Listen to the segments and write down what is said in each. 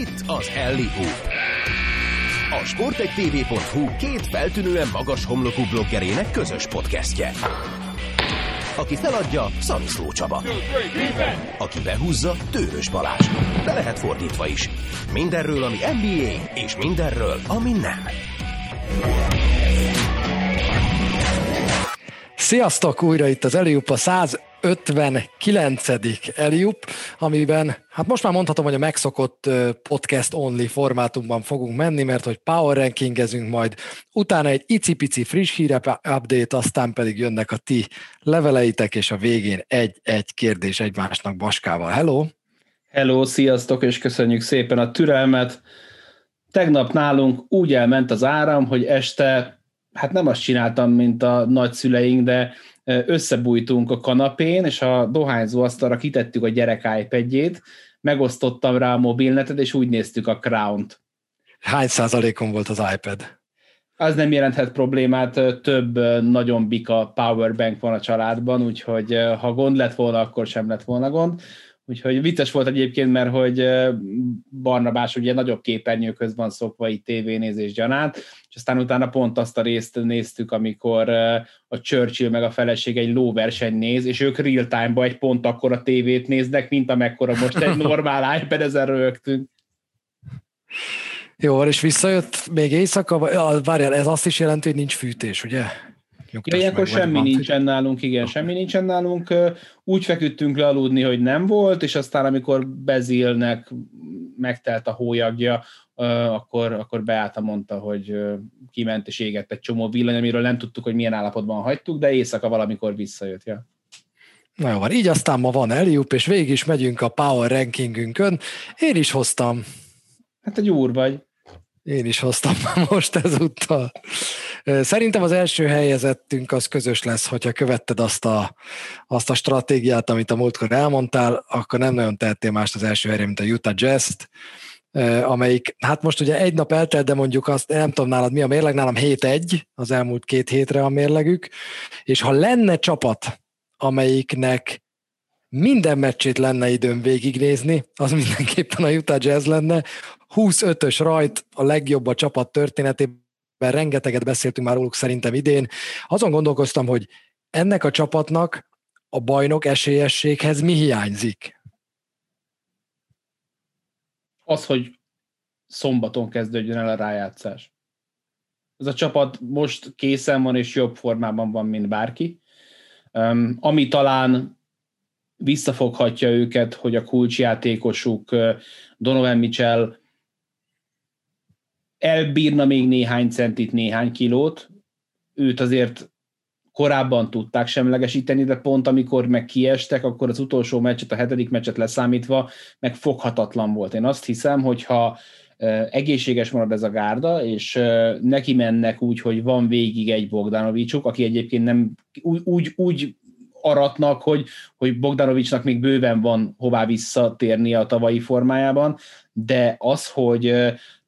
itt az Ellie Hoop. A sportegtv.hu két feltűnően magas homlokú bloggerének közös podcastje. Aki feladja, Szaniszló Csaba. Aki behúzza, Tőrös Balázs. De lehet fordítva is. Mindenről, ami NBA, és mindenről, ami nem. Sziasztok, újra itt az Eliupa 100 59. Eliup, amiben hát most már mondhatom, hogy a megszokott podcast only formátumban fogunk menni, mert hogy power rankingezünk majd, utána egy icipici friss híre update, aztán pedig jönnek a ti leveleitek, és a végén egy-egy kérdés egymásnak baskával. Hello! Hello, sziasztok, és köszönjük szépen a türelmet. Tegnap nálunk úgy elment az áram, hogy este, hát nem azt csináltam, mint a nagyszüleink, de összebújtunk a kanapén, és a dohányzó asztalra kitettük a gyerek iPad-jét, megosztottam rá a mobilnetet, és úgy néztük a Crown-t. Hány százalékon volt az iPad? Az nem jelenthet problémát, több nagyon bika powerbank van a családban, úgyhogy ha gond lett volna, akkor sem lett volna gond. Úgyhogy vicces volt egyébként, mert hogy Barnabás ugye nagyobb képernyőköz van szokva itt tévénézés gyanát, és aztán utána pont azt a részt néztük, amikor a Churchill meg a feleség egy lóverseny néz, és ők real time-ba egy pont akkor a tévét néznek, mint amekkora most egy normál iPad, ezen rögtünk. Jó, és visszajött még éjszaka, várjál, ez azt is jelenti, hogy nincs fűtés, ugye? Ja, ilyenkor semmi van, nincsen nálunk, igen, semmi nincsen nálunk. Úgy feküdtünk le aludni, hogy nem volt, és aztán amikor Bezilnek megtelt a hólyagja, akkor, akkor Beáta mondta, hogy kiment és égett egy csomó villany, amiről nem tudtuk, hogy milyen állapotban hagytuk, de éjszaka valamikor visszajött. Ja. Na jó, van, így aztán ma van Eliup, és végig is megyünk a Power Rankingünkön. Én is hoztam. Hát egy úr vagy. Én is hoztam most ezúttal. Szerintem az első helyezettünk az közös lesz, hogyha követted azt a, azt a stratégiát, amit a múltkor elmondtál, akkor nem nagyon tehettél mást az első helyre, mint a Utah Jazz-t, amelyik, hát most ugye egy nap eltelt, de mondjuk azt, nem tudom nálad mi a mérleg, nálam 7-1 az elmúlt két hétre a mérlegük, és ha lenne csapat, amelyiknek minden meccsét lenne időm végignézni, az mindenképpen a Utah Jazz lenne. 25-ös rajt a legjobb a csapat történetében, rengeteget beszéltünk már róluk szerintem idén. Azon gondolkoztam, hogy ennek a csapatnak a bajnok esélyességhez mi hiányzik? Az, hogy szombaton kezdődjön el a rájátszás. Ez a csapat most készen van és jobb formában van, mint bárki. Um, ami talán visszafoghatja őket, hogy a kulcsjátékosuk Donovan Mitchell elbírna még néhány centit, néhány kilót, őt azért korábban tudták semlegesíteni, de pont amikor meg kiestek, akkor az utolsó meccset, a hetedik meccset leszámítva, meg foghatatlan volt. Én azt hiszem, hogyha egészséges marad ez a gárda, és neki mennek úgy, hogy van végig egy Bogdanovicsuk, aki egyébként nem úgy, úgy, úgy aratnak, hogy, hogy Bogdanovicsnak még bőven van hová visszatérni a tavalyi formájában, de az, hogy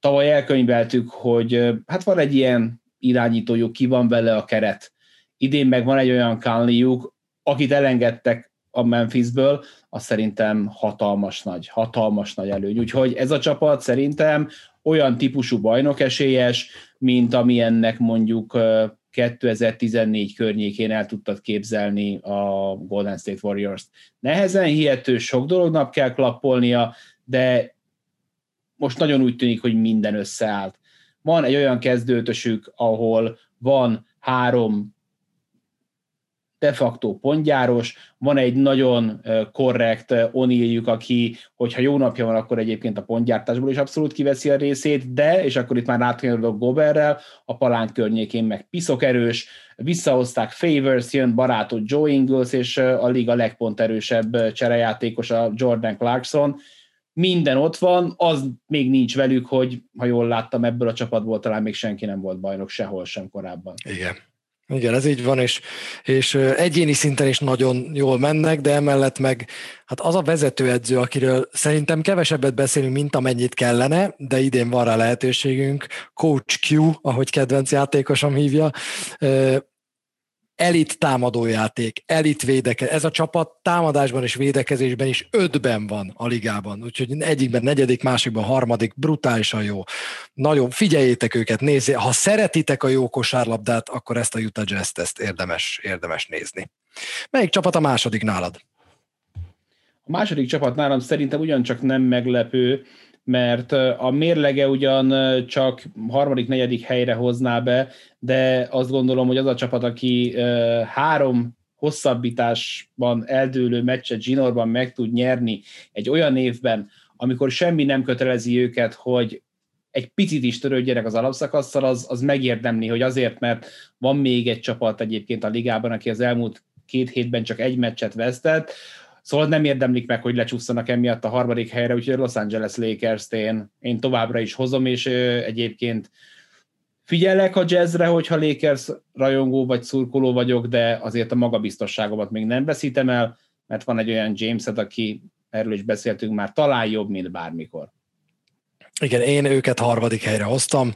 tavaly elkönyveltük, hogy hát van egy ilyen irányítójuk, ki van vele a keret. Idén meg van egy olyan Conleyjuk, akit elengedtek a Memphisből, az szerintem hatalmas nagy, hatalmas nagy előny. Úgyhogy ez a csapat szerintem olyan típusú bajnok esélyes, mint ami ennek mondjuk 2014 környékén el tudtad képzelni a Golden State Warriors-t. Nehezen hihető, sok dolognak kell klappolnia, de most nagyon úgy tűnik, hogy minden összeállt. Van egy olyan kezdőtösük, ahol van három de facto pontgyáros, van egy nagyon korrekt oníljük, aki, hogyha jó napja van, akkor egyébként a pontgyártásból is abszolút kiveszi a részét, de, és akkor itt már átkanyarodok Goberrel, a palánk környékén meg piszok erős, visszahozták Favors, jön barátot Joe Ingles, és a liga legpont erősebb cserejátékos a Jordan Clarkson, minden ott van, az még nincs velük, hogy ha jól láttam ebből a csapatból, talán még senki nem volt bajnok sehol sem korábban. Igen. Igen, ez így van, és, és egyéni szinten is nagyon jól mennek, de emellett meg hát az a vezetőedző, akiről szerintem kevesebbet beszélünk, mint amennyit kellene, de idén van rá lehetőségünk, Coach Q, ahogy kedvenc játékosom hívja, elit támadójáték, elit védekezés. Ez a csapat támadásban és védekezésben is ötben van a ligában. Úgyhogy egyikben negyedik, másikban harmadik, brutálisan jó. Nagyon figyeljétek őket, nézzék. Ha szeretitek a jó kosárlabdát, akkor ezt a Utah Jazz-t ezt érdemes, érdemes nézni. Melyik csapat a második nálad? A második csapat nálam szerintem ugyancsak nem meglepő, mert a mérlege ugyan csak harmadik, negyedik helyre hozná be, de azt gondolom, hogy az a csapat, aki három hosszabbításban eldőlő meccset zsinórban meg tud nyerni egy olyan évben, amikor semmi nem kötelezi őket, hogy egy picit is törődjenek az alapszakasszal, az, az megérdemli, hogy azért, mert van még egy csapat egyébként a ligában, aki az elmúlt két hétben csak egy meccset vesztett, Szóval nem érdemlik meg, hogy lecsúszanak emiatt a harmadik helyre, úgyhogy Los Angeles Lakers-t én, én továbbra is hozom, és egyébként figyelek a jazzre, hogyha Lakers rajongó vagy szurkoló vagyok, de azért a magabiztosságomat még nem veszítem el, mert van egy olyan James-ed, aki erről is beszéltünk már, talán jobb, mint bármikor. Igen, én őket harmadik helyre hoztam.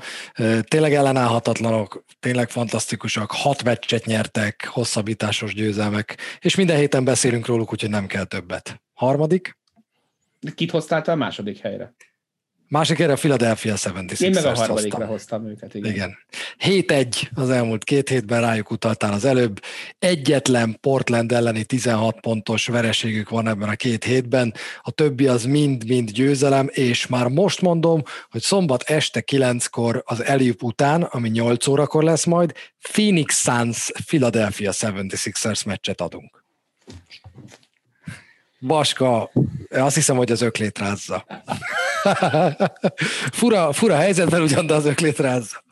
Tényleg ellenállhatatlanok, tényleg fantasztikusak, hat meccset nyertek, hosszabbításos győzelmek, és minden héten beszélünk róluk, úgyhogy nem kell többet. Harmadik? Kit hoztál a második helyre? Másik erre a Philadelphia 76ers Én meg a harmadikra hoztam. hoztam őket, igen. igen. 7-1 az elmúlt két hétben, rájuk utaltál az előbb. Egyetlen Portland elleni 16 pontos vereségük van ebben a két hétben, a többi az mind-mind győzelem, és már most mondom, hogy szombat este 9-kor az Eliup után, ami 8 órakor lesz majd, Phoenix Suns Philadelphia 76ers meccset adunk. Baska, azt hiszem, hogy az öklét rázza. fura, fura helyzetben ugyan, de az öklét rázza.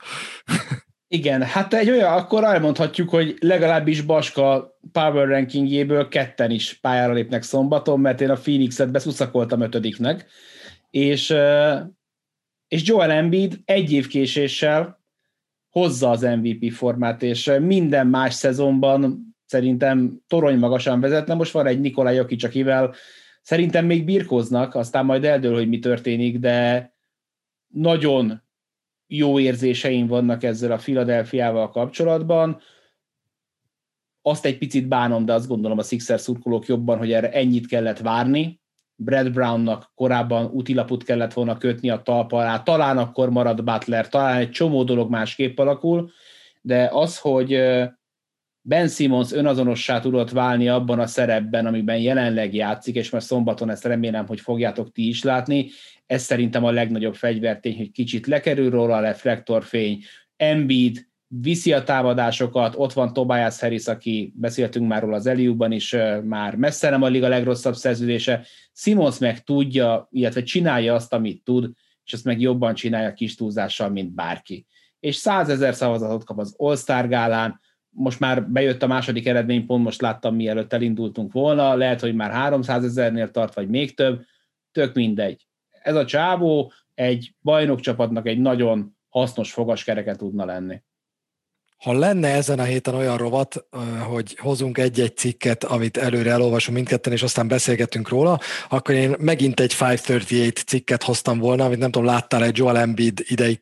Igen, hát egy olyan, akkor elmondhatjuk, hogy legalábbis Baska power rankingjéből ketten is pályára lépnek szombaton, mert én a Phoenix-et beszuszakoltam ötödiknek, és, és Joel Embiid egy év késéssel hozza az MVP formát, és minden más szezonban szerintem torony magasan vezetne. Most van egy Nikolaj Jokic, akivel szerintem még birkóznak, aztán majd eldől, hogy mi történik, de nagyon jó érzéseim vannak ezzel a Philadelphiával kapcsolatban. Azt egy picit bánom, de azt gondolom a Sixers szurkolók jobban, hogy erre ennyit kellett várni. Brad Brownnak korábban utilaput kellett volna kötni a talpa alá, talán akkor marad Butler, talán egy csomó dolog másképp alakul, de az, hogy Ben Simmons önazonossá tudott válni abban a szerepben, amiben jelenleg játszik, és most szombaton ezt remélem, hogy fogjátok ti is látni. Ez szerintem a legnagyobb fegyvertény, hogy kicsit lekerül róla a reflektorfény, Embiid viszi a támadásokat, ott van Tobias Harris, aki beszéltünk már róla az Eliúban is, már messze nem a liga legrosszabb szerződése. Simons meg tudja, illetve csinálja azt, amit tud, és azt meg jobban csinálja kis túlzással, mint bárki. És százezer szavazatot kap az All-Star gálán, most már bejött a második eredmény, pont most láttam, mielőtt elindultunk volna, lehet, hogy már 300 ezernél tart, vagy még több, tök mindegy. Ez a csávó egy bajnokcsapatnak egy nagyon hasznos fogaskereke tudna lenni. Ha lenne ezen a héten olyan rovat, hogy hozunk egy-egy cikket, amit előre elolvasunk mindketten, és aztán beszélgetünk róla, akkor én megint egy 538 cikket hoztam volna, amit nem tudom, láttál egy Joel Embiid idei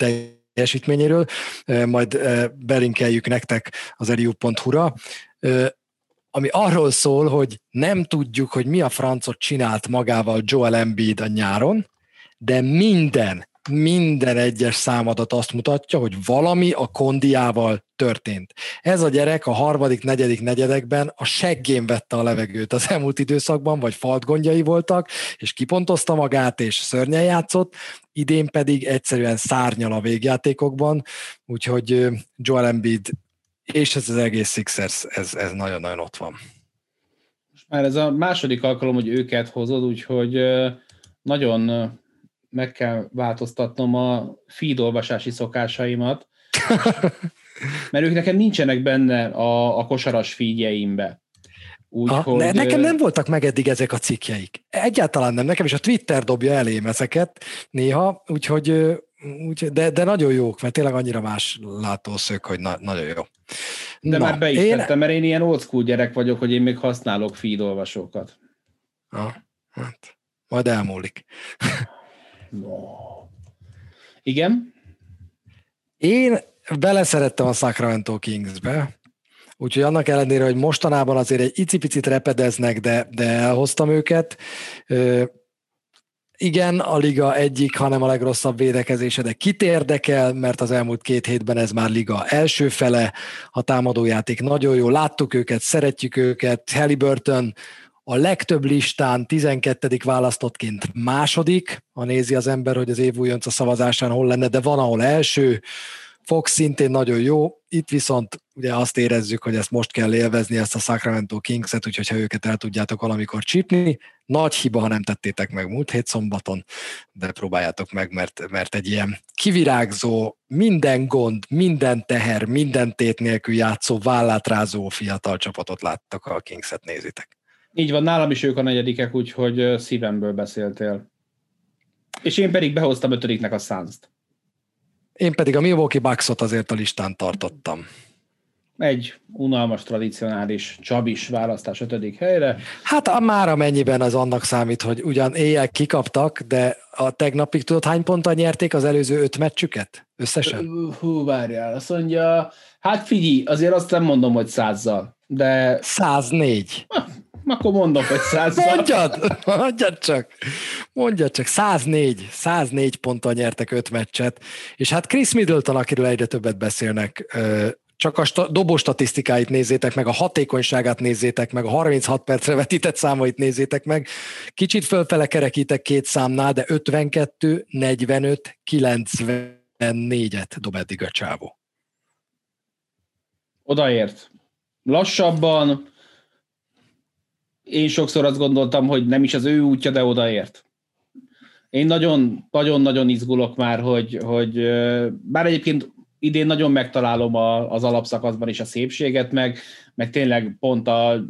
teljesítményéről, majd belinkeljük nektek az eriu.hu-ra, ami arról szól, hogy nem tudjuk, hogy mi a francot csinált magával Joel Embiid a nyáron, de minden minden egyes számadat azt mutatja, hogy valami a kondiával történt. Ez a gyerek a harmadik, negyedik negyedekben a seggén vette a levegőt az elmúlt időszakban, vagy faltgondjai voltak, és kipontozta magát, és szörnyen játszott, idén pedig egyszerűen szárnyal a végjátékokban, úgyhogy Joel Embiid és ez az egész Sixers, ez, ez nagyon-nagyon ott van. Már ez a második alkalom, hogy őket hozod, úgyhogy nagyon meg kell változtatnom a feed olvasási szokásaimat, mert ők nekem nincsenek benne a, a kosaras feedjeimbe. Úgy, ha, hogy... ne, nekem nem voltak meg eddig ezek a cikkjeik. Egyáltalán nem. Nekem is a Twitter dobja elém ezeket néha, úgyhogy, úgy, de, de nagyon jók, mert tényleg annyira más látószög, hogy na, nagyon jó. De na, már be is én... tettem, mert én ilyen old school gyerek vagyok, hogy én még használok feed olvasókat. Ha, hát, majd elmúlik. Igen? Én beleszerettem a Sacramento Kingsbe, Úgyhogy annak ellenére, hogy mostanában azért egy icipicit repedeznek, de, de elhoztam őket. Igen, a liga egyik, hanem a legrosszabb védekezése, de kit érdekel, mert az elmúlt két hétben ez már liga első fele, a támadójáték nagyon jó, láttuk őket, szeretjük őket, Halliburton a legtöbb listán 12. választottként második, ha nézi az ember, hogy az év a szavazásán hol lenne, de van, ahol első, Fox szintén nagyon jó, itt viszont ugye azt érezzük, hogy ezt most kell élvezni, ezt a Sacramento Kings-et, úgyhogy ha őket el tudjátok valamikor csípni, nagy hiba, ha nem tettétek meg múlt hét szombaton, de próbáljátok meg, mert, mert egy ilyen kivirágzó, minden gond, minden teher, minden tét nélkül játszó, vállátrázó fiatal csapatot láttak, a Kings-et nézitek. Így van, nálam is ők a negyedikek, úgyhogy szívemből beszéltél. És én pedig behoztam ötödiknek a suns. Én pedig a Milwaukee Bucksot azért a listán tartottam. Egy unalmas, tradicionális csabis választás ötödik helyre. Hát a már amennyiben az annak számít, hogy ugyan éjjel kikaptak, de a tegnapig tudod hány ponttal nyerték az előző öt meccsüket összesen? Hú, várjál, azt mondja, hát figyelj, azért azt nem mondom, hogy százzal, de... 104. Akkor mondom, hogy 100 Mondjad, mondjad csak. Mondjad csak, 104, 104 ponttal nyertek öt meccset, és hát Chris Middleton, akiről egyre többet beszélnek, csak a sta- dobó statisztikáit nézzétek meg, a hatékonyságát nézzétek meg, a 36 percre vetített számait nézzétek meg. Kicsit fölfele kerekítek két számnál, de 52, 45, 94-et dob eddig a csávó. Odaért. Lassabban, én sokszor azt gondoltam, hogy nem is az ő útja, de odaért. Én nagyon, nagyon-nagyon izgulok már, hogy, hogy bár egyébként idén nagyon megtalálom a, az alapszakaszban is a szépséget, meg, meg tényleg pont a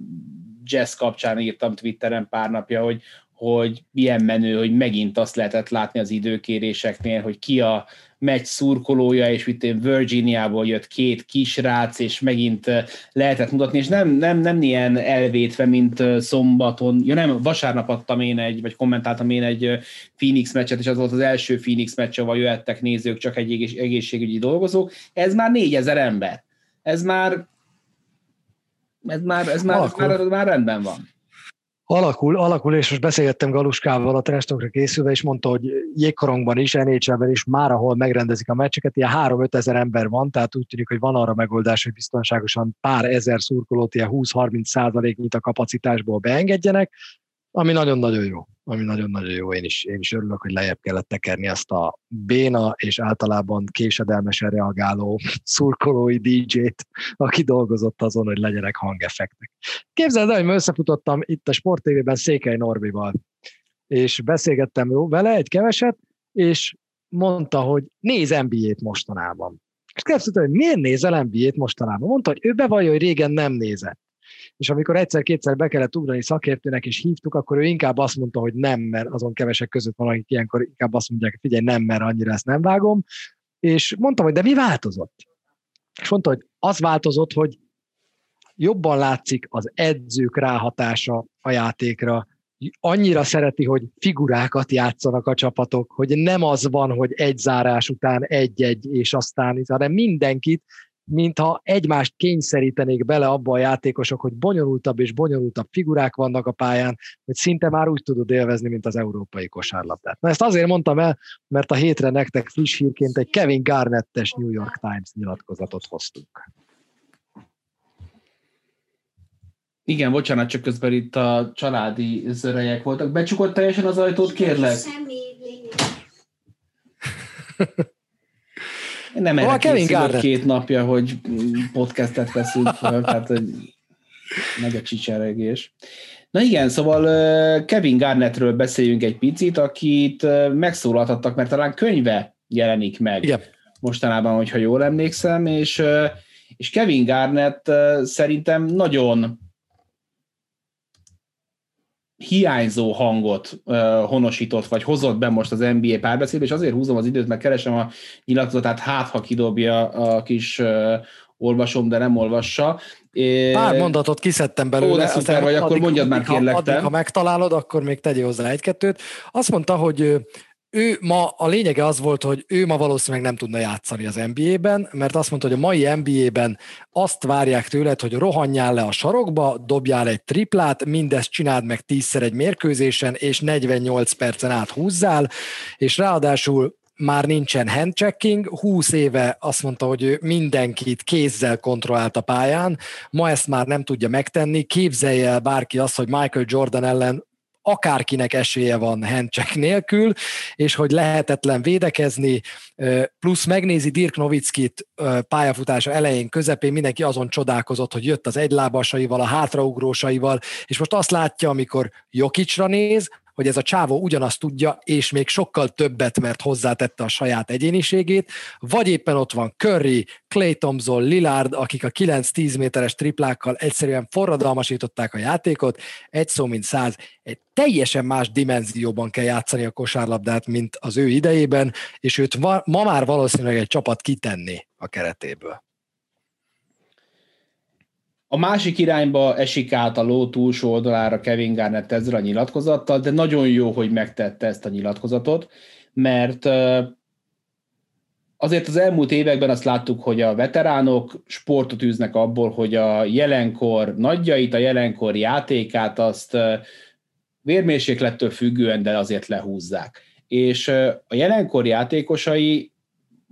jazz kapcsán írtam Twitteren pár napja, hogy, hogy milyen menő, hogy megint azt lehetett látni az időkéréseknél, hogy ki a meccs szurkolója, és itt Virginiából jött két kisrác, és megint lehetett mutatni, és nem, nem, nem ilyen elvétve, mint szombaton, ja nem, vasárnap adtam én egy, vagy kommentáltam én egy Phoenix meccset, és az volt az első Phoenix meccs, ahol jöttek nézők, csak egy egészségügyi dolgozók. Ez már négyezer ember. Ez már ez már, ez már, ez már, ez már rendben van. Alakul, alakul, és most beszélgettem Galuskával a trestokra készülve, és mondta, hogy jégkorongban is, nhl is már, ahol megrendezik a meccseket, ilyen 3-5 ezer ember van, tehát úgy tűnik, hogy van arra megoldás, hogy biztonságosan pár ezer szurkolót, ilyen 20-30 százaléknyit a kapacitásból beengedjenek, ami nagyon-nagyon jó. Ami nagyon-nagyon jó. Én is, én is örülök, hogy lejjebb kellett tekerni ezt a béna és általában késedelmesen reagáló szurkolói DJ-t, aki dolgozott azon, hogy legyenek hangeffektek. Képzeld el, hogy összefutottam itt a Sport TV-ben Székely Norbival, és beszélgettem vele egy keveset, és mondta, hogy néz NBA-t mostanában. És kérdeztem, hogy miért nézel NBA-t mostanában? Mondta, hogy ő bevallja, hogy régen nem nézett és amikor egyszer-kétszer be kellett ugrani szakértőnek, és hívtuk, akkor ő inkább azt mondta, hogy nem, mert azon kevesek között van, akik ilyenkor inkább azt mondják, figyelj, nem, mert annyira ezt nem vágom, és mondtam, hogy de mi változott? És mondta, hogy az változott, hogy jobban látszik az edzők ráhatása a játékra, annyira szereti, hogy figurákat játszanak a csapatok, hogy nem az van, hogy egy zárás után egy-egy, és aztán, hanem mindenkit, mintha egymást kényszerítenék bele abba a játékosok, hogy bonyolultabb és bonyolultabb figurák vannak a pályán, hogy szinte már úgy tudod élvezni, mint az európai kosárlabdát. Na ezt azért mondtam el, mert a hétre nektek friss hírként egy Kevin Garnettes New York Times nyilatkozatot hoztunk. Igen, bocsánat, csak közben itt a családi zörejek voltak. Becsukott teljesen az ajtót, kérlek? Semmi. nem erre Kevin két napja, hogy podcastet veszünk fel, tehát hogy meg a csicseregés. Na igen, szóval Kevin Garnettről beszéljünk egy picit, akit megszólaltattak, mert talán könyve jelenik meg igen. mostanában, hogyha jól emlékszem, és, és Kevin Garnett szerintem nagyon hiányzó hangot uh, honosított, vagy hozott be most az NBA párbeszédbe, és azért húzom az időt, mert keresem a nyilatkozatát, hát ha kidobja a kis uh, olvasom, de nem olvassa. Pár mondatot kiszedtem belőle. Ó, de szuper vagy, akkor mondjad már kérlek te. Ha megtalálod, akkor még tegyél hozzá egy-kettőt. Azt mondta, hogy ő ma, a lényege az volt, hogy ő ma valószínűleg nem tudna játszani az NBA-ben, mert azt mondta, hogy a mai NBA-ben azt várják tőled, hogy rohanjál le a sarokba, dobjál egy triplát, mindezt csináld meg tízszer egy mérkőzésen, és 48 percen át húzzál, és ráadásul már nincsen handchecking, 20 éve azt mondta, hogy ő mindenkit kézzel kontrollált a pályán, ma ezt már nem tudja megtenni, képzelje el bárki azt, hogy Michael Jordan ellen akárkinek esélye van handcheck nélkül, és hogy lehetetlen védekezni, plusz megnézi Dirk Nowitzkit pályafutása elején, közepén, mindenki azon csodálkozott, hogy jött az egylábasaival, a hátraugrósaival, és most azt látja, amikor Jokicsra néz, hogy ez a csávó ugyanazt tudja, és még sokkal többet, mert hozzátette a saját egyéniségét, vagy éppen ott van Curry, Clay Thompson, Lillard, akik a 9-10 méteres triplákkal egyszerűen forradalmasították a játékot, egy szó mint száz, egy teljesen más dimenzióban kell játszani a kosárlabdát, mint az ő idejében, és őt ma, ma már valószínűleg egy csapat kitenni a keretéből. A másik irányba esik át a ló túlsó oldalára Kevin Garnett ezzel a nyilatkozattal, de nagyon jó, hogy megtette ezt a nyilatkozatot, mert azért az elmúlt években azt láttuk, hogy a veteránok sportot űznek abból, hogy a jelenkor nagyjait, a jelenkor játékát azt vérmérséklettől függően, de azért lehúzzák. És a jelenkor játékosai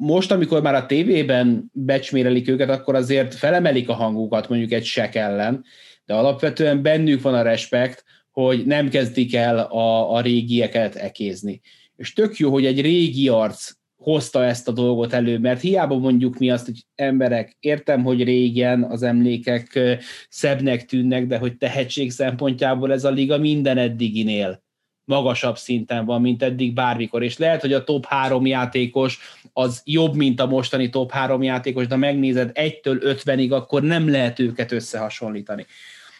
most, amikor már a tévében becsmérelik őket, akkor azért felemelik a hangukat mondjuk egy sek ellen, de alapvetően bennük van a respekt, hogy nem kezdik el a, a régieket ekézni. És tök jó, hogy egy régi arc hozta ezt a dolgot elő, mert hiába mondjuk mi azt, hogy emberek, értem, hogy régen az emlékek szebbnek tűnnek, de hogy tehetség szempontjából ez a liga minden eddiginél magasabb szinten van, mint eddig bármikor, és lehet, hogy a top három játékos az jobb, mint a mostani top három játékos, de megnézed egytől ötvenig, akkor nem lehet őket összehasonlítani.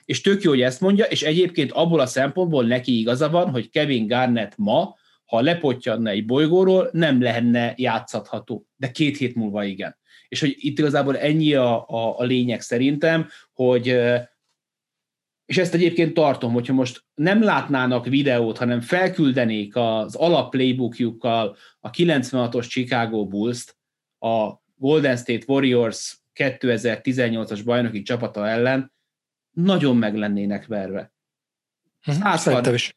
És tök jó, hogy ezt mondja, és egyébként abból a szempontból neki igaza van, hogy Kevin Garnett ma, ha lepottyanna egy bolygóról, nem lenne játszatható, de két hét múlva igen. És hogy itt igazából ennyi a, a, a lényeg szerintem, hogy és ezt egyébként tartom, hogyha most nem látnának videót, hanem felküldenék az alap playbookjukkal a 96-os Chicago Bulls-t a Golden State Warriors 2018-as bajnoki csapata ellen, nagyon meg lennének verve. Mhm, szerintem is.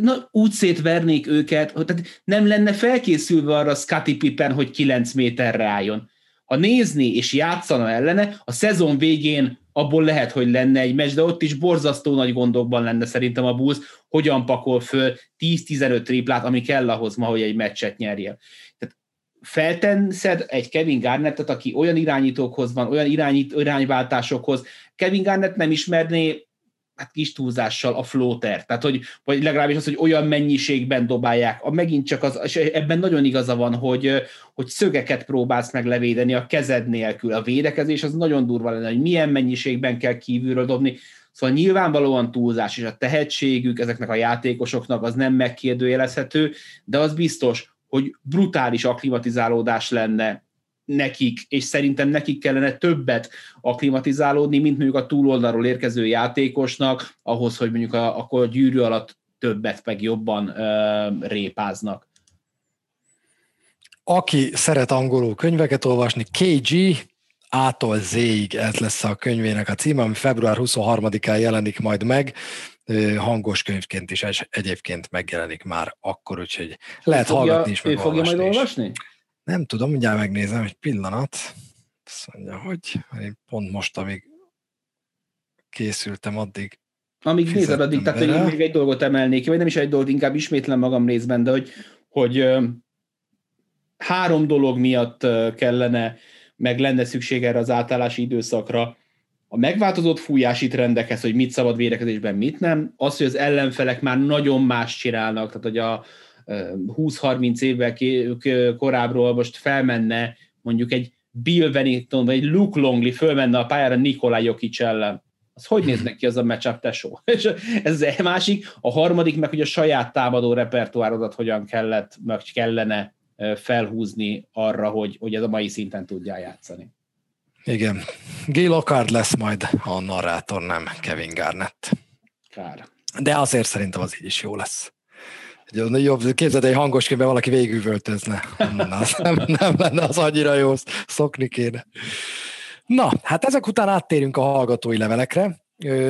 Na, úgy szétvernék őket, hogy tehát nem lenne felkészülve arra Scottie Pippen, hogy 9 méterre álljon. Ha nézni és játszana ellene, a szezon végén abból lehet, hogy lenne egy meccs, de ott is borzasztó nagy gondokban lenne szerintem a Bulls, hogyan pakol föl 10-15 triplát, ami kell ahhoz ma, hogy egy meccset nyerjél. Tehát feltenszed egy Kevin Garnettet, aki olyan irányítókhoz van, olyan irányít, irányváltásokhoz, Kevin Garnett nem ismerné hát kis túlzással a floater, tehát hogy, vagy legalábbis az, hogy olyan mennyiségben dobálják, a megint csak az, és ebben nagyon igaza van, hogy, hogy szögeket próbálsz meg levédeni a kezed nélkül, a védekezés az nagyon durva lenne, hogy milyen mennyiségben kell kívülről dobni, Szóval nyilvánvalóan túlzás, és a tehetségük ezeknek a játékosoknak az nem megkérdőjelezhető, de az biztos, hogy brutális aklimatizálódás lenne nekik, és szerintem nekik kellene többet aklimatizálódni, mint mondjuk a túloldalról érkező játékosnak, ahhoz, hogy mondjuk a, akkor a gyűrű alatt többet, meg jobban ö, répáznak. Aki szeret angolul könyveket olvasni, KG, A-tól Z-ig ez lesz a könyvének a címe, ami február 23-án jelenik majd meg, hangos könyvként is egyébként megjelenik már akkor, úgyhogy lehet fogja, hallgatni is, meg Ő fogja majd olvasni? Is. Nem tudom, mindjárt megnézem egy pillanat. Azt mondja, hogy én pont most, amíg készültem, addig Amíg nézed, addig, tehát hogy én még egy dolgot emelnék ki, vagy nem is egy dolgot, inkább ismétlen magam részben, de hogy, hogy három dolog miatt kellene, meg lenne szükség erre az átállási időszakra. A megváltozott fújási trendekhez, hogy mit szabad védekezésben, mit nem. Az, hogy az ellenfelek már nagyon más csinálnak, tehát hogy a, 20-30 évvel korábbról most felmenne mondjuk egy Bill Wennington, vagy egy Luke Longley fölmenne a pályára Nikolaj Jokic ellen. Az hogy néz neki az a matchup tesó? És ez a másik. A harmadik meg, hogy a saját támadó repertoárodat hogyan kellett, meg kellene felhúzni arra, hogy, hogy ez a mai szinten tudja játszani. Igen. Gay Lockhart lesz majd a narrátor, nem Kevin Garnett. Kár. De azért szerintem az így is jó lesz Jobb, képzeld, egy hangos képben valaki végigüvöltözne. Nem, nem, nem lenne az annyira jó, szokni kéne. Na, hát ezek után áttérünk a hallgatói levelekre.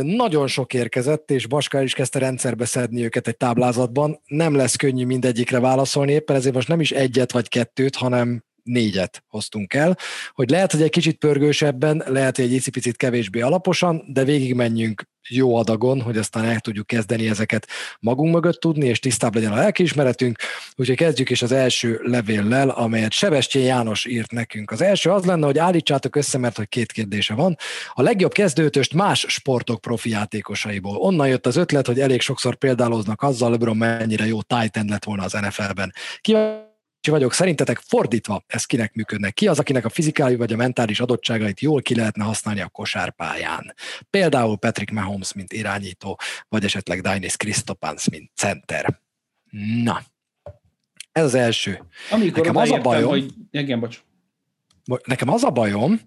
Nagyon sok érkezett, és Baskár is kezdte rendszerbe szedni őket egy táblázatban. Nem lesz könnyű mindegyikre válaszolni, éppen ezért most nem is egyet vagy kettőt, hanem négyet hoztunk el, hogy lehet, hogy egy kicsit pörgősebben, lehet, hogy egy icipicit kevésbé alaposan, de végigmenjünk jó adagon, hogy aztán el tudjuk kezdeni ezeket magunk mögött tudni, és tisztább legyen a lelkiismeretünk. Úgyhogy kezdjük is az első levéllel, amelyet Sebestyén János írt nekünk. Az első az lenne, hogy állítsátok össze, mert hogy két kérdése van. A legjobb kezdőtöst más sportok profi játékosaiból. Onnan jött az ötlet, hogy elég sokszor példáloznak azzal, LeBron mennyire jó Titan lett volna az NFL-ben. Ki vagyok, szerintetek fordítva ez kinek működne? Ki az, akinek a fizikai vagy a mentális adottságait jól ki lehetne használni a kosárpályán? Például Patrick Mahomes, mint irányító, vagy esetleg Dainis Christopans, mint center. Na, ez az első. Amikor nekem az a bajom, hogy... Igen, bocs. Nekem az a bajom,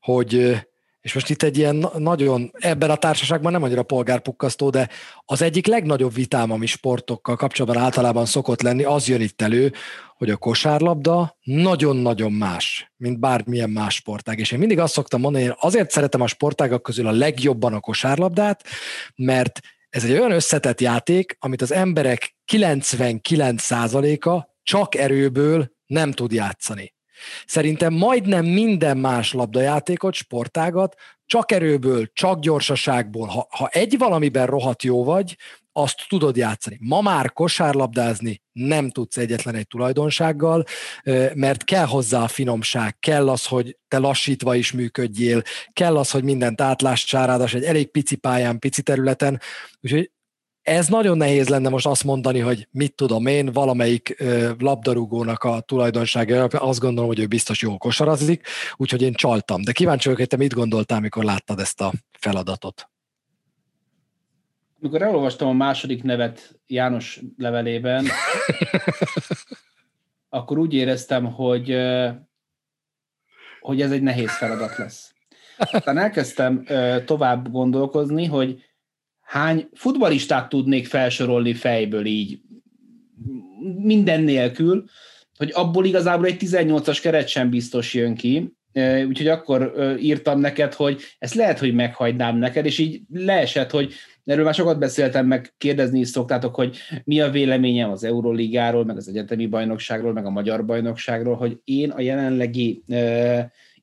hogy és most itt egy ilyen nagyon, ebben a társaságban nem annyira polgárpukkasztó, de az egyik legnagyobb vitám, ami sportokkal kapcsolatban általában szokott lenni, az jön itt elő, hogy a kosárlabda nagyon-nagyon más, mint bármilyen más sportág. És én mindig azt szoktam mondani, hogy azért szeretem a sportágak közül a legjobban a kosárlabdát, mert ez egy olyan összetett játék, amit az emberek 99%-a csak erőből nem tud játszani. Szerintem majdnem minden más labdajátékot, sportágat csak erőből, csak gyorsaságból, ha, ha egy valamiben rohadt jó vagy, azt tudod játszani. Ma már kosárlabdázni nem tudsz egyetlen egy tulajdonsággal, mert kell hozzá a finomság, kell az, hogy te lassítva is működjél, kell az, hogy mindent átlássál, ráadásul egy elég pici pályán, pici területen, úgyhogy ez nagyon nehéz lenne most azt mondani, hogy mit tudom én, valamelyik labdarúgónak a tulajdonsága, azt gondolom, hogy ő biztos jól kosarazik, úgyhogy én csaltam. De kíváncsi vagyok, hogy te mit gondoltál, mikor láttad ezt a feladatot. Mikor elolvastam a második nevet János levelében, akkor úgy éreztem, hogy, hogy ez egy nehéz feladat lesz. Aztán elkezdtem tovább gondolkozni, hogy hány futbalistát tudnék felsorolni fejből így? Minden nélkül, hogy abból igazából egy 18-as keret sem biztos jön ki, úgyhogy akkor írtam neked, hogy ezt lehet, hogy meghagynám neked, és így leesett, hogy erről már sokat beszéltem, meg kérdezni is szoktátok, hogy mi a véleményem az Euroligáról, meg az egyetemi bajnokságról, meg a magyar bajnokságról, hogy én a jelenlegi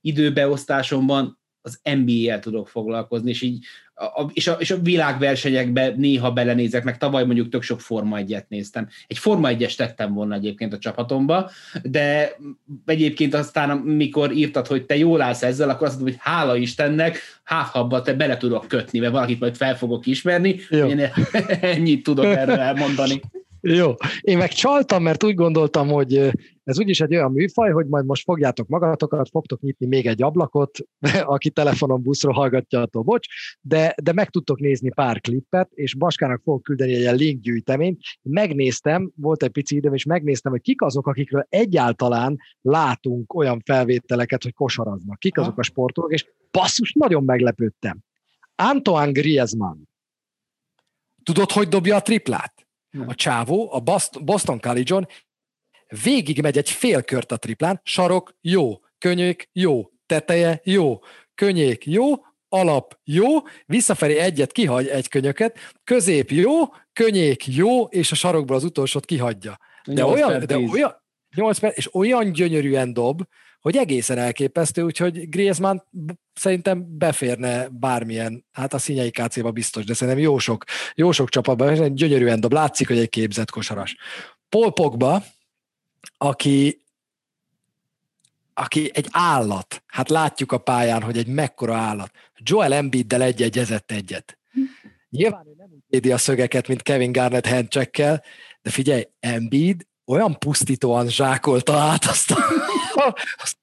időbeosztásomban az NBA-el tudok foglalkozni, és így a, és, a, és a világversenyekbe néha belenézek, meg tavaly mondjuk tök sok Forma egyet néztem. Egy Forma egyes tettem volna egyébként a csapatomba, de egyébként aztán, amikor írtad, hogy te jól állsz ezzel, akkor azt mondom, hogy hála Istennek, háthabba te bele tudok kötni, mert valakit majd fel fogok ismerni, Jó. én ennyit tudok erről elmondani. Jó, én meg csaltam, mert úgy gondoltam, hogy ez úgyis egy olyan műfaj, hogy majd most fogjátok magatokat, fogtok nyitni még egy ablakot, aki telefonon buszról hallgatja, attól bocs, de, de meg tudtok nézni pár klippet, és Baskának fogok küldeni egy ilyen linkgyűjteményt. Megnéztem, volt egy pici időm, és megnéztem, hogy kik azok, akikről egyáltalán látunk olyan felvételeket, hogy kosaraznak. Kik azok a sportolók, és basszus, nagyon meglepődtem. Antoine Griezmann. Tudod, hogy dobja a triplát? A csávó a Boston College-on végig megy egy fél kört a triplán, sarok jó, könyék jó, teteje jó, könyék jó, alap jó, visszafelé egyet kihagy egy könyöket, közép jó, könyék jó, és a sarokból az utolsót kihagyja. De olyan, de olyan, 8 perc, és olyan gyönyörűen dob, hogy egészen elképesztő, úgyhogy Griezmann szerintem beférne bármilyen, hát a színyei kácéba biztos, de szerintem jó sok, jó sok csapatban, gyönyörűen dob, látszik, hogy egy képzett kosaras. Paul Pogba, aki aki egy állat. Hát látjuk a pályán, hogy egy mekkora állat. Joel Embiiddel egy-egyezett egyet. Nyilván ő nem úgy a szögeket, mint Kevin Garnett handcheckkel, de figyelj, Embiid olyan pusztítóan zsákolta át azt a,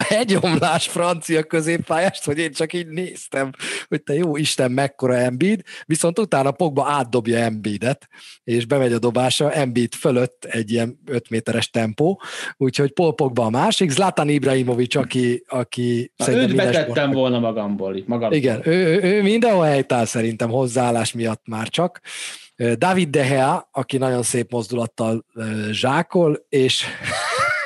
egy omlás francia középpályást, hogy én csak így néztem, hogy te jó Isten, mekkora Embiid, viszont utána Pogba átdobja Embiidet, és bemegy a dobása, Embiid fölött egy ilyen 5 méteres tempó, úgyhogy Paul Pogba a másik, Zlatan Ibrahimovic, aki, aki Na, őt betettem sport... volna magamból. magamból. Igen, ő, ő, ő mindenhol helytáll szerintem hozzáállás miatt már csak, David De Gea, aki nagyon szép mozdulattal zsákol, és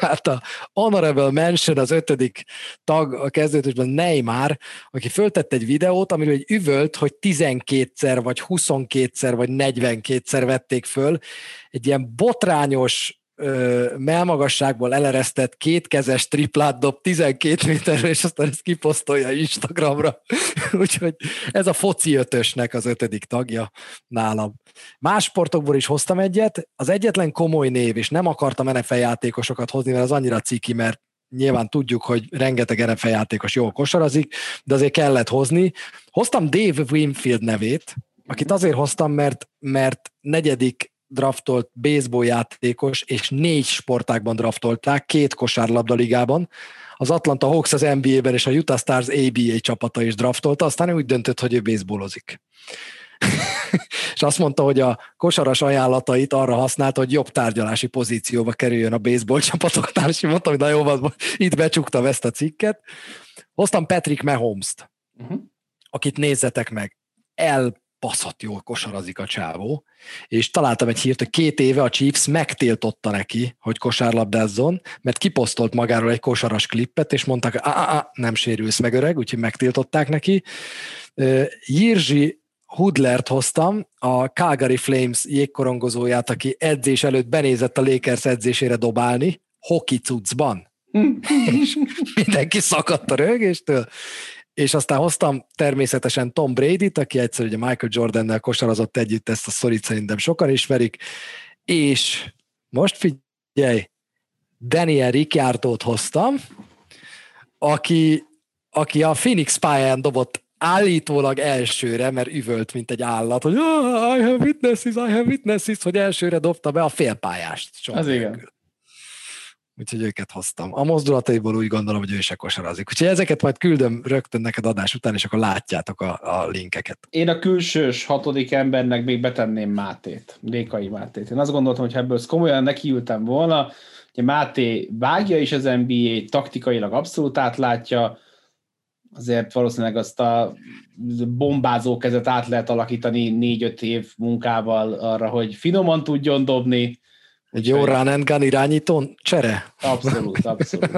hát a Honorable Mention, az ötödik tag a kezdőtösben Neymar, aki föltett egy videót, amiről egy üvölt, hogy 12-szer, vagy 22-szer, vagy 42-szer vették föl, egy ilyen botrányos melmagasságból eleresztett kétkezes triplát dob 12 méterre, és aztán ezt kiposztolja Instagramra. Úgyhogy ez a foci ötösnek az ötödik tagja nálam. Más sportokból is hoztam egyet, az egyetlen komoly név, és nem akartam NFL játékosokat hozni, mert az annyira ciki, mert nyilván tudjuk, hogy rengeteg NFL játékos jól kosarazik, de azért kellett hozni. Hoztam Dave Winfield nevét, akit azért hoztam, mert, mert negyedik draftolt baseball játékos, és négy sportákban draftolták, két kosárlabda ligában. Az Atlanta Hawks az NBA-ben és a Utah Stars ABA csapata is draftolta, aztán úgy döntött, hogy ő baseballozik. és azt mondta, hogy a kosaras ajánlatait arra használt, hogy jobb tárgyalási pozícióba kerüljön a baseball csapatoknál, és mondtam, hogy na jó, van, itt becsuktam ezt a cikket. Hoztam Patrick Mahomes-t, uh-huh. akit nézzetek meg. El baszott jól kosarazik a csávó, és találtam egy hírt, hogy két éve a Chiefs megtiltotta neki, hogy kosárlabdázzon, mert kiposztolt magáról egy kosaras klippet, és mondták, hogy nem sérülsz meg öreg, úgyhogy megtiltották neki. Jirzsi Hudlert hoztam, a Calgary Flames jégkorongozóját, aki edzés előtt benézett a Lakers edzésére dobálni, hoki cuccban. és mindenki szakadt a rögéstől, és aztán hoztam természetesen Tom Brady-t, aki egyszer ugye Michael Jordannel kosarazott együtt, ezt a szorít szerintem sokan ismerik, és most figyelj, Daniel Ricciardo-t hoztam, aki, aki a Phoenix pályán dobott állítólag elsőre, mert üvölt, mint egy állat, hogy oh, I have witnesses, I have witnesses, hogy elsőre dobta be a félpályást. Az igen úgyhogy őket hoztam. A mozdulataiból úgy gondolom, hogy ő se kosarazik. Úgyhogy ezeket majd küldöm rögtön neked adás után, és akkor látjátok a, a linkeket. Én a külsős hatodik embernek még betenném Mátét, Lékai Mátét. Én azt gondoltam, hogy ebből komolyan nekiültem volna, hogy Máté vágja is az NBA, taktikailag abszolút átlátja, azért valószínűleg azt a bombázó kezet át lehet alakítani négy-öt év munkával arra, hogy finoman tudjon dobni, egy jó run and gun irányítón csere? Abszolút, abszolút.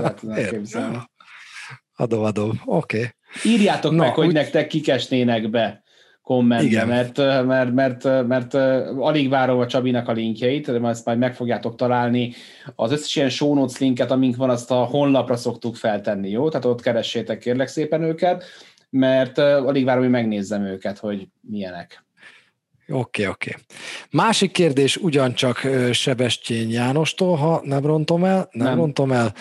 adom, adom. Oké. Okay. Írjátok Na, meg, hogy úgy... nektek kikesnének be kommentbe, mert, mert, mert, mert, mert alig várom a Csabinak a linkjeit, de ezt majd meg fogjátok találni. Az összes ilyen show notes linket, amink van, azt a honlapra szoktuk feltenni, jó? Tehát ott keressétek kérlek szépen őket, mert alig várom, hogy megnézzem őket, hogy milyenek. Oké, okay, oké. Okay. Másik kérdés ugyancsak Sebestyén Jánostól, ha nem rontom el. Nem, nem. rontom el.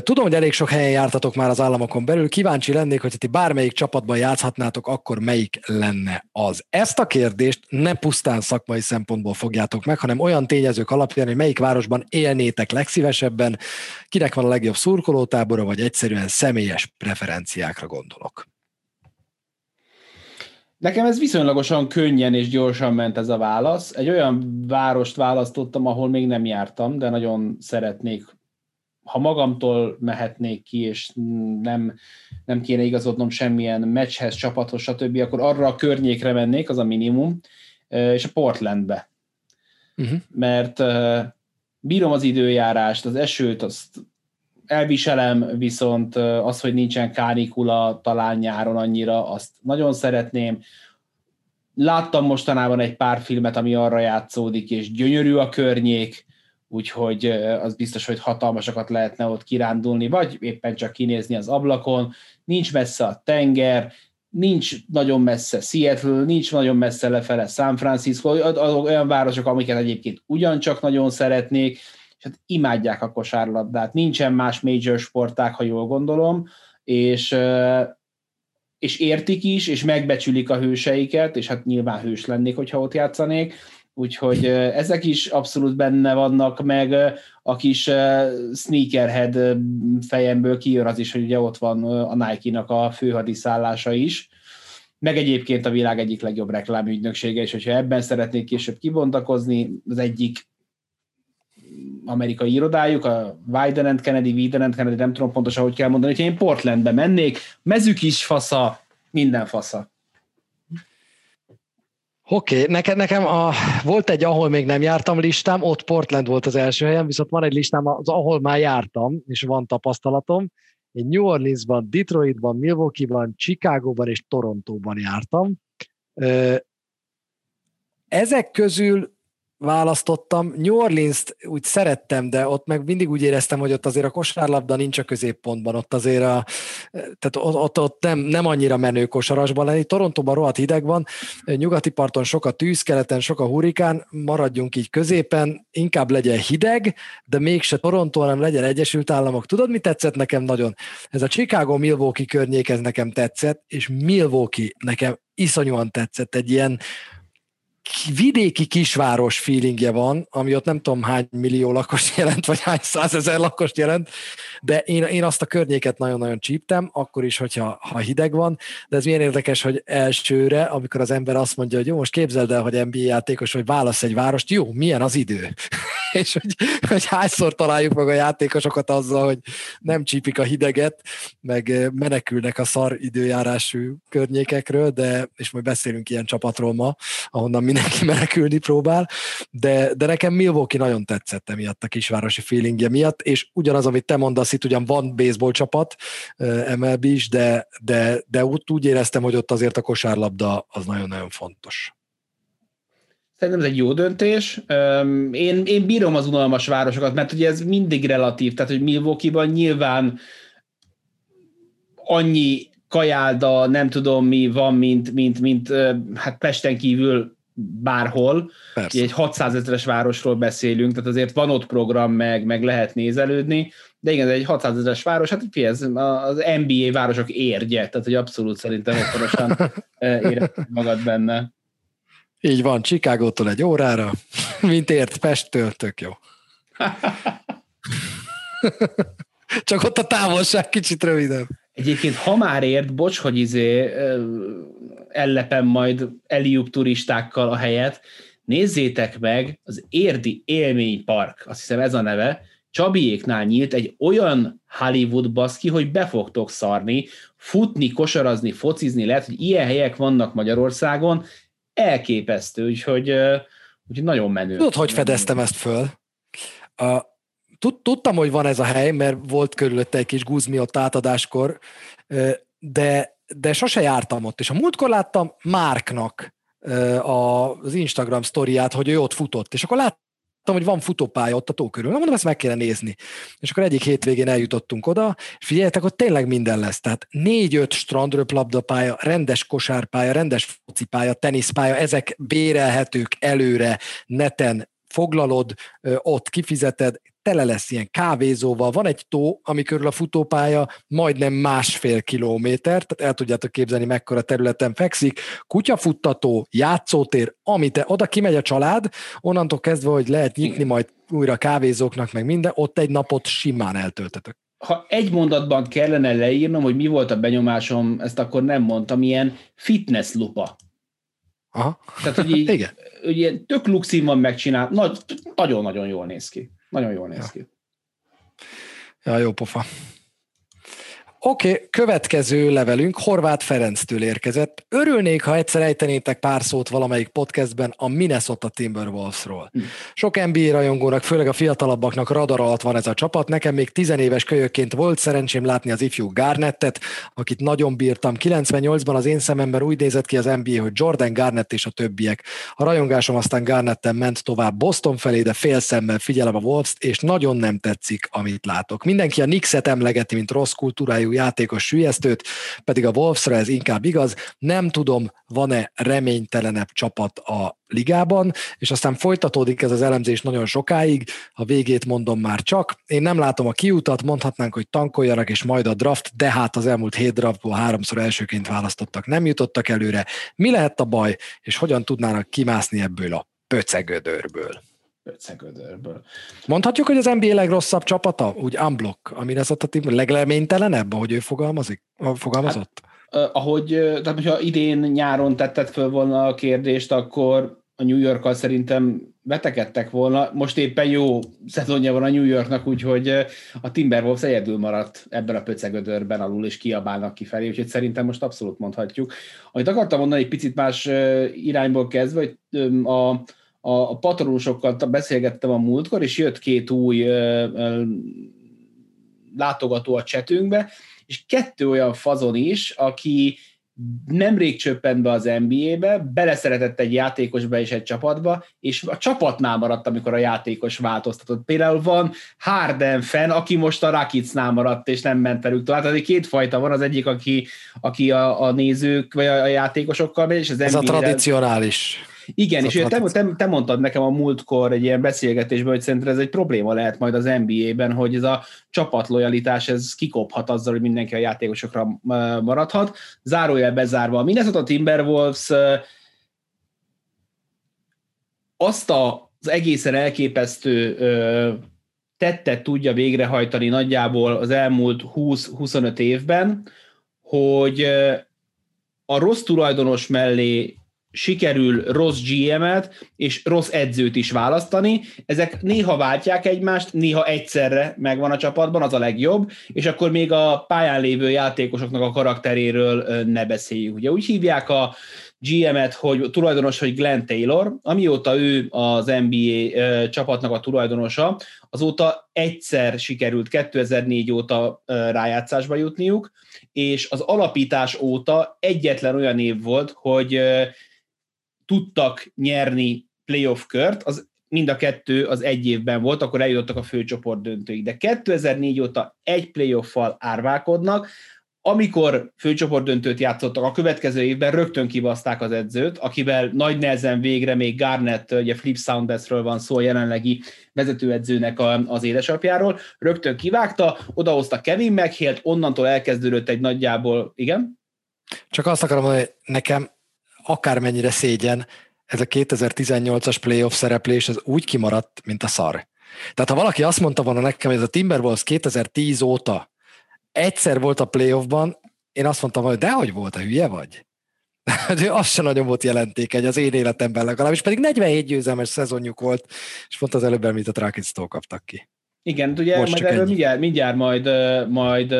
Tudom, hogy elég sok helyen jártatok már az államokon belül. Kíváncsi lennék, hogy ti bármelyik csapatban játszhatnátok, akkor melyik lenne az? Ezt a kérdést nem pusztán szakmai szempontból fogjátok meg, hanem olyan tényezők alapján, hogy melyik városban élnétek legszívesebben, kinek van a legjobb szurkolótábora, vagy egyszerűen személyes preferenciákra gondolok. Nekem ez viszonylagosan könnyen és gyorsan ment ez a válasz. Egy olyan várost választottam, ahol még nem jártam, de nagyon szeretnék, ha magamtól mehetnék ki, és nem, nem kéne igazodnom semmilyen meccshez, csapathoz, stb., akkor arra a környékre mennék, az a minimum, és a Portlandbe. Uh-huh. Mert bírom az időjárást, az esőt, azt elviselem, viszont az, hogy nincsen kánikula talán nyáron annyira, azt nagyon szeretném. Láttam mostanában egy pár filmet, ami arra játszódik, és gyönyörű a környék, úgyhogy az biztos, hogy hatalmasakat lehetne ott kirándulni, vagy éppen csak kinézni az ablakon. Nincs messze a tenger, nincs nagyon messze Seattle, nincs nagyon messze lefele San Francisco, olyan városok, amiket egyébként ugyancsak nagyon szeretnék, és hát imádják a kosárlabdát. Nincsen más major sporták, ha jól gondolom, és, és értik is, és megbecsülik a hőseiket, és hát nyilván hős lennék, hogyha ott játszanék, úgyhogy ezek is abszolút benne vannak, meg a kis sneakerhead fejemből kijön az is, hogy ugye ott van a Nike-nak a főhadiszállása is, meg egyébként a világ egyik legjobb reklámügynöksége, és hogyha ebben szeretnék később kibontakozni, az egyik amerikai irodájuk, a Wyden and Kennedy, Wyden and Kennedy, nem tudom pontosan, hogy kell mondani, hogy én Portlandbe mennék, mezük is fasza, minden fasza. Oké, okay, nekem, nekem a, volt egy, ahol még nem jártam listám, ott Portland volt az első helyen, viszont van egy listám, az, ahol már jártam, és van tapasztalatom. Én New Orleansban, Detroitban, Milwaukee-ban, Chicagóban és Torontóban jártam. Ezek közül választottam. New Orleans-t úgy szerettem, de ott meg mindig úgy éreztem, hogy ott azért a kosárlabda nincs a középpontban, ott azért a, tehát ott, ott, ott nem, nem annyira menő kosarasban lenni. Torontóban rohadt hideg van, nyugati parton sok a tűz, keleten sok a hurikán, maradjunk így középen, inkább legyen hideg, de mégse Torontó, hanem legyen Egyesült Államok. Tudod, mi tetszett nekem nagyon? Ez a Chicago-Milwaukee környék, ez nekem tetszett, és Milwaukee nekem iszonyúan tetszett, egy ilyen vidéki kisváros feelingje van, ami ott nem tudom hány millió lakost jelent, vagy hány százezer lakost jelent, de én, én azt a környéket nagyon-nagyon csíptem, akkor is, hogyha ha hideg van, de ez milyen érdekes, hogy elsőre, amikor az ember azt mondja, hogy jó, most képzeld el, hogy NBA játékos, vagy válasz egy várost, jó, milyen az idő? és hogy, hogy hányszor találjuk meg a játékosokat azzal, hogy nem csípik a hideget, meg menekülnek a szar időjárású környékekről, de, és majd beszélünk ilyen csapatról ma, ahonnan mindenki menekülni próbál, de, de nekem Milwaukee nagyon tetszett emiatt a kisvárosi feelingje miatt, és ugyanaz, amit te mondasz, itt ugyan van baseball csapat, MLB is, de, de, de úgy, úgy éreztem, hogy ott azért a kosárlabda az nagyon-nagyon fontos. Szerintem ez egy jó döntés. Én, én bírom az unalmas városokat, mert ugye ez mindig relatív, tehát hogy Milwaukee-ban nyilván annyi kajálda, nem tudom mi van, mint, mint, mint hát Pesten kívül bárhol. Persze. Egy 600 ezeres városról beszélünk, tehát azért van ott program, meg, meg lehet nézelődni, de igen, ez egy 600 ezeres város, hát ez az NBA városok érgye, tehát hogy abszolút szerintem otthonosan érezd magad benne. Így van, Csikágótól egy órára, mint ért Pesttől, tök jó. Csak ott a távolság kicsit rövidebb. Egyébként, ha már ért, bocs, hogy izé ellepem majd Eliup turistákkal a helyet, nézzétek meg az Érdi Élménypark, azt hiszem ez a neve, Csabiéknál nyílt egy olyan Hollywood baszki, hogy be fogtok szarni, futni, kosarazni, focizni, lehet, hogy ilyen helyek vannak Magyarországon, elképesztő, úgyhogy, úgyhogy nagyon menő. Tudod, hogy fedeztem ezt föl? A, tudtam, hogy van ez a hely, mert volt körülötte egy kis guzmi ott átadáskor, de, de sose jártam ott, és a múltkor láttam Márknak az Instagram sztoriát, hogy ő ott futott, és akkor láttam, hogy van futópálya ott a tó körül. Na mondom, ezt meg kéne nézni. És akkor egyik hétvégén eljutottunk oda, és figyeljetek, ott tényleg minden lesz. Tehát négy-öt strandröplabdapálya, rendes kosárpálya, rendes focipálya, teniszpálya, ezek bérelhetők előre, neten, foglalod, ott kifizeted, tele lesz ilyen kávézóval, van egy tó, ami körül a futópálya majdnem másfél kilométer, tehát el tudjátok képzelni, mekkora területen fekszik, kutyafuttató, játszótér, amit oda kimegy a család, onnantól kezdve, hogy lehet nyitni majd újra kávézóknak, meg minden, ott egy napot simán eltöltetek. Ha egy mondatban kellene leírnom, hogy mi volt a benyomásom, ezt akkor nem mondtam, ilyen fitness lupa. Aha. Tehát, hogy így, Igen. Hogy ilyen tök luxin van megcsinált, nagy, nagyon-nagyon jól néz ki. Nagyon jól néz ja. ki. Ja, jó pofa. Oké, okay, következő levelünk Horváth Ferenctől érkezett. Örülnék, ha egyszer ejtenétek pár szót valamelyik podcastben a Minnesota Timberwolvesról. Hm. Sok NBA rajongónak, főleg a fiatalabbaknak radar alatt van ez a csapat. Nekem még tizenéves kölyökként volt szerencsém látni az ifjú Garnettet, akit nagyon bírtam. 98-ban az én szememben úgy nézett ki az NBA, hogy Jordan Garnett és a többiek. A rajongásom aztán Garnetten ment tovább Boston felé, de fél szemmel figyelem a Wolves-t, és nagyon nem tetszik, amit látok. Mindenki a Knicks-et emlegeti, mint rossz kultúrájú játékos sülyeztőt, pedig a Wolvesra ez inkább igaz. Nem tudom, van-e reménytelenebb csapat a ligában, és aztán folytatódik ez az elemzés nagyon sokáig, a végét mondom már csak. Én nem látom a kiutat, mondhatnánk, hogy tankoljanak, és majd a draft, de hát az elmúlt hét draftból háromszor elsőként választottak, nem jutottak előre. Mi lehet a baj, és hogyan tudnának kimászni ebből a pöcegödörből? Pöcegödörből. Mondhatjuk, hogy az NBA legrosszabb csapata, úgy unblock, ami lesz a team legleménytelenebb, ahogy ő fogalmazik, fogalmazott? Hát, ahogy, tehát hogyha idén nyáron tetted föl volna a kérdést, akkor a New York-kal szerintem vetekedtek volna. Most éppen jó szezonja van a New Yorknak, úgyhogy a Timberwolves egyedül maradt ebben a pöcegödörben alul, és kiabálnak kifelé, úgyhogy szerintem most abszolút mondhatjuk. Amit akartam mondani egy picit más irányból kezdve, hogy a, a, a patronusokkal beszélgettem a múltkor, és jött két új látogató a csetünkbe, és kettő olyan fazon is, aki nemrég csöppent be az NBA-be, beleszeretett egy játékosba és egy csapatba, és a csapatnál maradt, amikor a játékos változtatott. Például van Harden fan, aki most a Rakicnál maradt, és nem ment velük tovább. Tehát két fajta van, az egyik, aki, aki a, a nézők, vagy a, a játékosokkal megy, és az Ez NBA-re... a tradicionális igen, és te, te, te mondtad nekem a múltkor egy ilyen beszélgetésben, hogy szerintem ez egy probléma lehet majd az NBA-ben, hogy ez a csapatlojalitás, ez kikophat azzal, hogy mindenki a játékosokra maradhat. Zárójel bezárva. A Minnesota Timberwolves azt az egészen elképesztő tettet tudja végrehajtani nagyjából az elmúlt 20-25 évben, hogy a rossz tulajdonos mellé sikerül rossz GM-et és rossz edzőt is választani. Ezek néha váltják egymást, néha egyszerre megvan a csapatban, az a legjobb, és akkor még a pályán lévő játékosoknak a karakteréről ne beszéljük. Ugye úgy hívják a GM-et, hogy tulajdonos, hogy Glenn Taylor, amióta ő az NBA csapatnak a tulajdonosa, azóta egyszer sikerült 2004 óta rájátszásba jutniuk, és az alapítás óta egyetlen olyan év volt, hogy tudtak nyerni playoff kört, az mind a kettő az egy évben volt, akkor eljutottak a főcsoport döntőig. De 2004 óta egy playoffal árválkodnak, amikor főcsoport döntőt játszottak, a következő évben rögtön kivaszták az edzőt, akivel nagy nehezen végre még Garnett, ugye Flip Saundersről van szó, a jelenlegi vezetőedzőnek az édesapjáról, rögtön kivágta, odahozta Kevin McHale-t, onnantól elkezdődött egy nagyjából, igen? Csak azt akarom mondani, nekem akármennyire szégyen, ez a 2018-as playoff szereplés az úgy kimaradt, mint a szar. Tehát ha valaki azt mondta volna nekem, hogy ez a Timberwolves 2010 óta egyszer volt a playoffban, én azt mondtam, hogy dehogy volt, a hülye vagy? De az sem nagyon volt jelentékeny az én életemben legalábbis, pedig 47 győzelmes szezonjuk volt, és pont az előbb említett Rakictól kaptak ki. Igen, ugye Most majd erről mindjárt, mindjárt majd, majd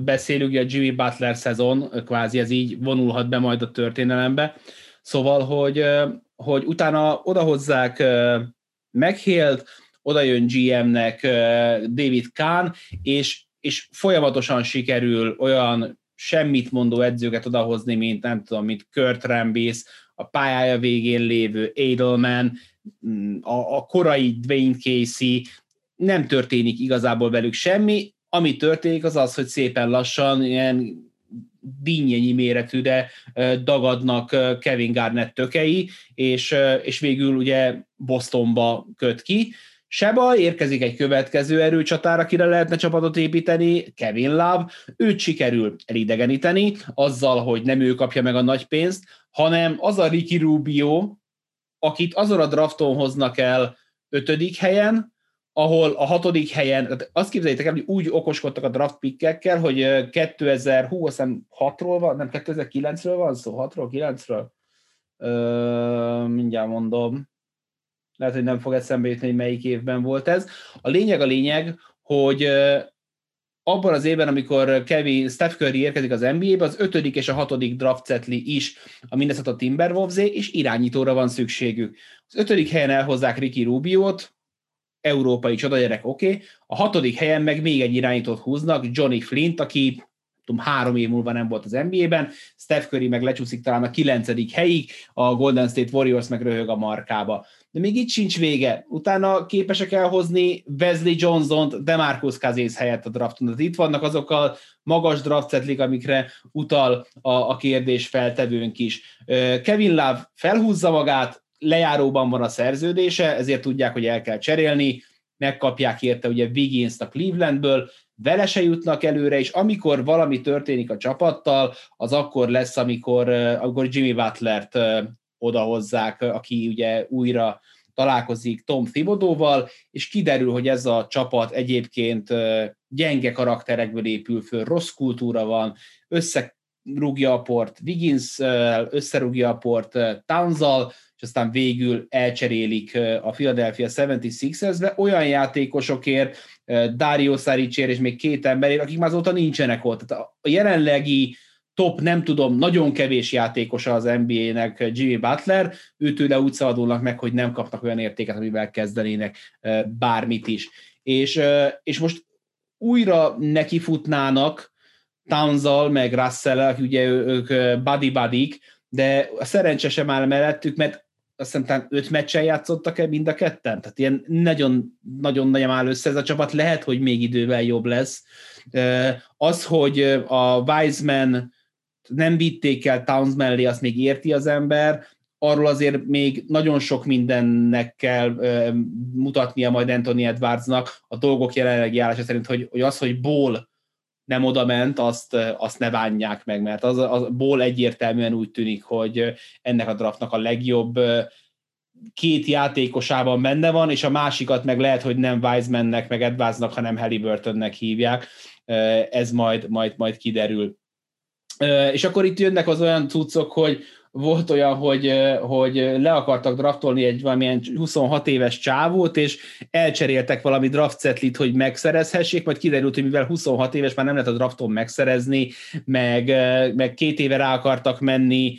beszélünk, ugye a Jimmy Butler szezon, kvázi ez így vonulhat be majd a történelembe. Szóval, hogy, hogy utána odahozzák meghélt, oda jön GM-nek David Kahn, és, és folyamatosan sikerül olyan semmit mondó edzőket odahozni, mint nem tudom, mint Kurt Rambis, a pályája végén lévő Edelman, a, a korai Dwayne Casey, nem történik igazából velük semmi, ami történik az az, hogy szépen lassan ilyen dinnyennyi méretű, de dagadnak Kevin Garnett tökei, és, és végül ugye Bostonba köt ki. Se baj, érkezik egy következő erőcsatár, akire lehetne csapatot építeni, Kevin Love, őt sikerül elidegeníteni, azzal, hogy nem ő kapja meg a nagy pénzt, hanem az a Ricky Rubio, akit azon a drafton hoznak el ötödik helyen, ahol a hatodik helyen, tehát azt képzeljétek el, hogy úgy okoskodtak a draft pickekkel, hogy 2000, hú, azt 6-ról van, nem 2009-ről van szó, 6-ról, 9-ről? Ö, mindjárt mondom. Lehet, hogy nem fog eszembe jutni, hogy melyik évben volt ez. A lényeg a lényeg, hogy abban az évben, amikor Kevin Steph Curry érkezik az NBA-be, az ötödik és a hatodik draft cetli is a Minnesota Timberwolves és irányítóra van szükségük. Az ötödik helyen elhozzák Ricky Rubio-t, európai csodagyerek, oké. Okay. A hatodik helyen meg még egy irányítót húznak, Johnny Flint, aki tudom, három év múlva nem volt az NBA-ben, Steph Curry meg lecsúszik talán a kilencedik helyig, a Golden State Warriors meg röhög a markába. De még itt sincs vége. Utána képesek elhozni Wesley Johnson-t, Demarcus Cousins helyett a drafton. Tehát itt vannak azok a magas draft amikre utal a, a kérdés feltevőnk is. Kevin Love felhúzza magát, lejáróban van a szerződése, ezért tudják, hogy el kell cserélni, megkapják érte ugye Wiggins-t a Clevelandből, vele se jutnak előre, és amikor valami történik a csapattal, az akkor lesz, amikor, amikor Jimmy Butler-t odahozzák, aki ugye újra találkozik Tom Thibodóval, és kiderül, hogy ez a csapat egyébként gyenge karakterekből épül föl, rossz kultúra van, összerúgja a port Wiggins, összerúgja a port Townsal, és aztán végül elcserélik a Philadelphia 76ers-be olyan játékosokért, Dario Saricér és még két emberért, akik már azóta nincsenek ott. Tehát a jelenlegi top, nem tudom, nagyon kevés játékosa az NBA-nek Jimmy Butler, őtőle úgy szabadulnak meg, hogy nem kapnak olyan értéket, amivel kezdenének bármit is. És, és most újra nekifutnának Townsall, meg russell akik ugye ők buddy buddy de a szerencse sem áll mellettük, mert azt hiszem talán öt meccsen játszottak-e mind a ketten? Tehát ilyen nagyon, nagyon nagyon áll össze ez a csapat, lehet, hogy még idővel jobb lesz. Az, hogy a Wiseman nem vitték el Towns mellé, azt még érti az ember, arról azért még nagyon sok mindennek kell mutatnia majd Anthony Edwardsnak a dolgok jelenlegi állása szerint, hogy, hogy az, hogy Ball nem oda ment, azt, azt ne bánják meg, mert az, az Ból egyértelműen úgy tűnik, hogy ennek a draftnak a legjobb két játékosában benne van, és a másikat meg lehet, hogy nem Wisemannek, meg Edwardsnak, hanem Halliburtonnek hívják. Ez majd, majd, majd kiderül. És akkor itt jönnek az olyan cuccok, hogy volt olyan, hogy, hogy le akartak draftolni egy valamilyen 26 éves csávót, és elcseréltek valami draft setlit, hogy megszerezhessék, majd kiderült, hogy mivel 26 éves már nem lehet a drafton megszerezni, meg, meg két éve rá akartak menni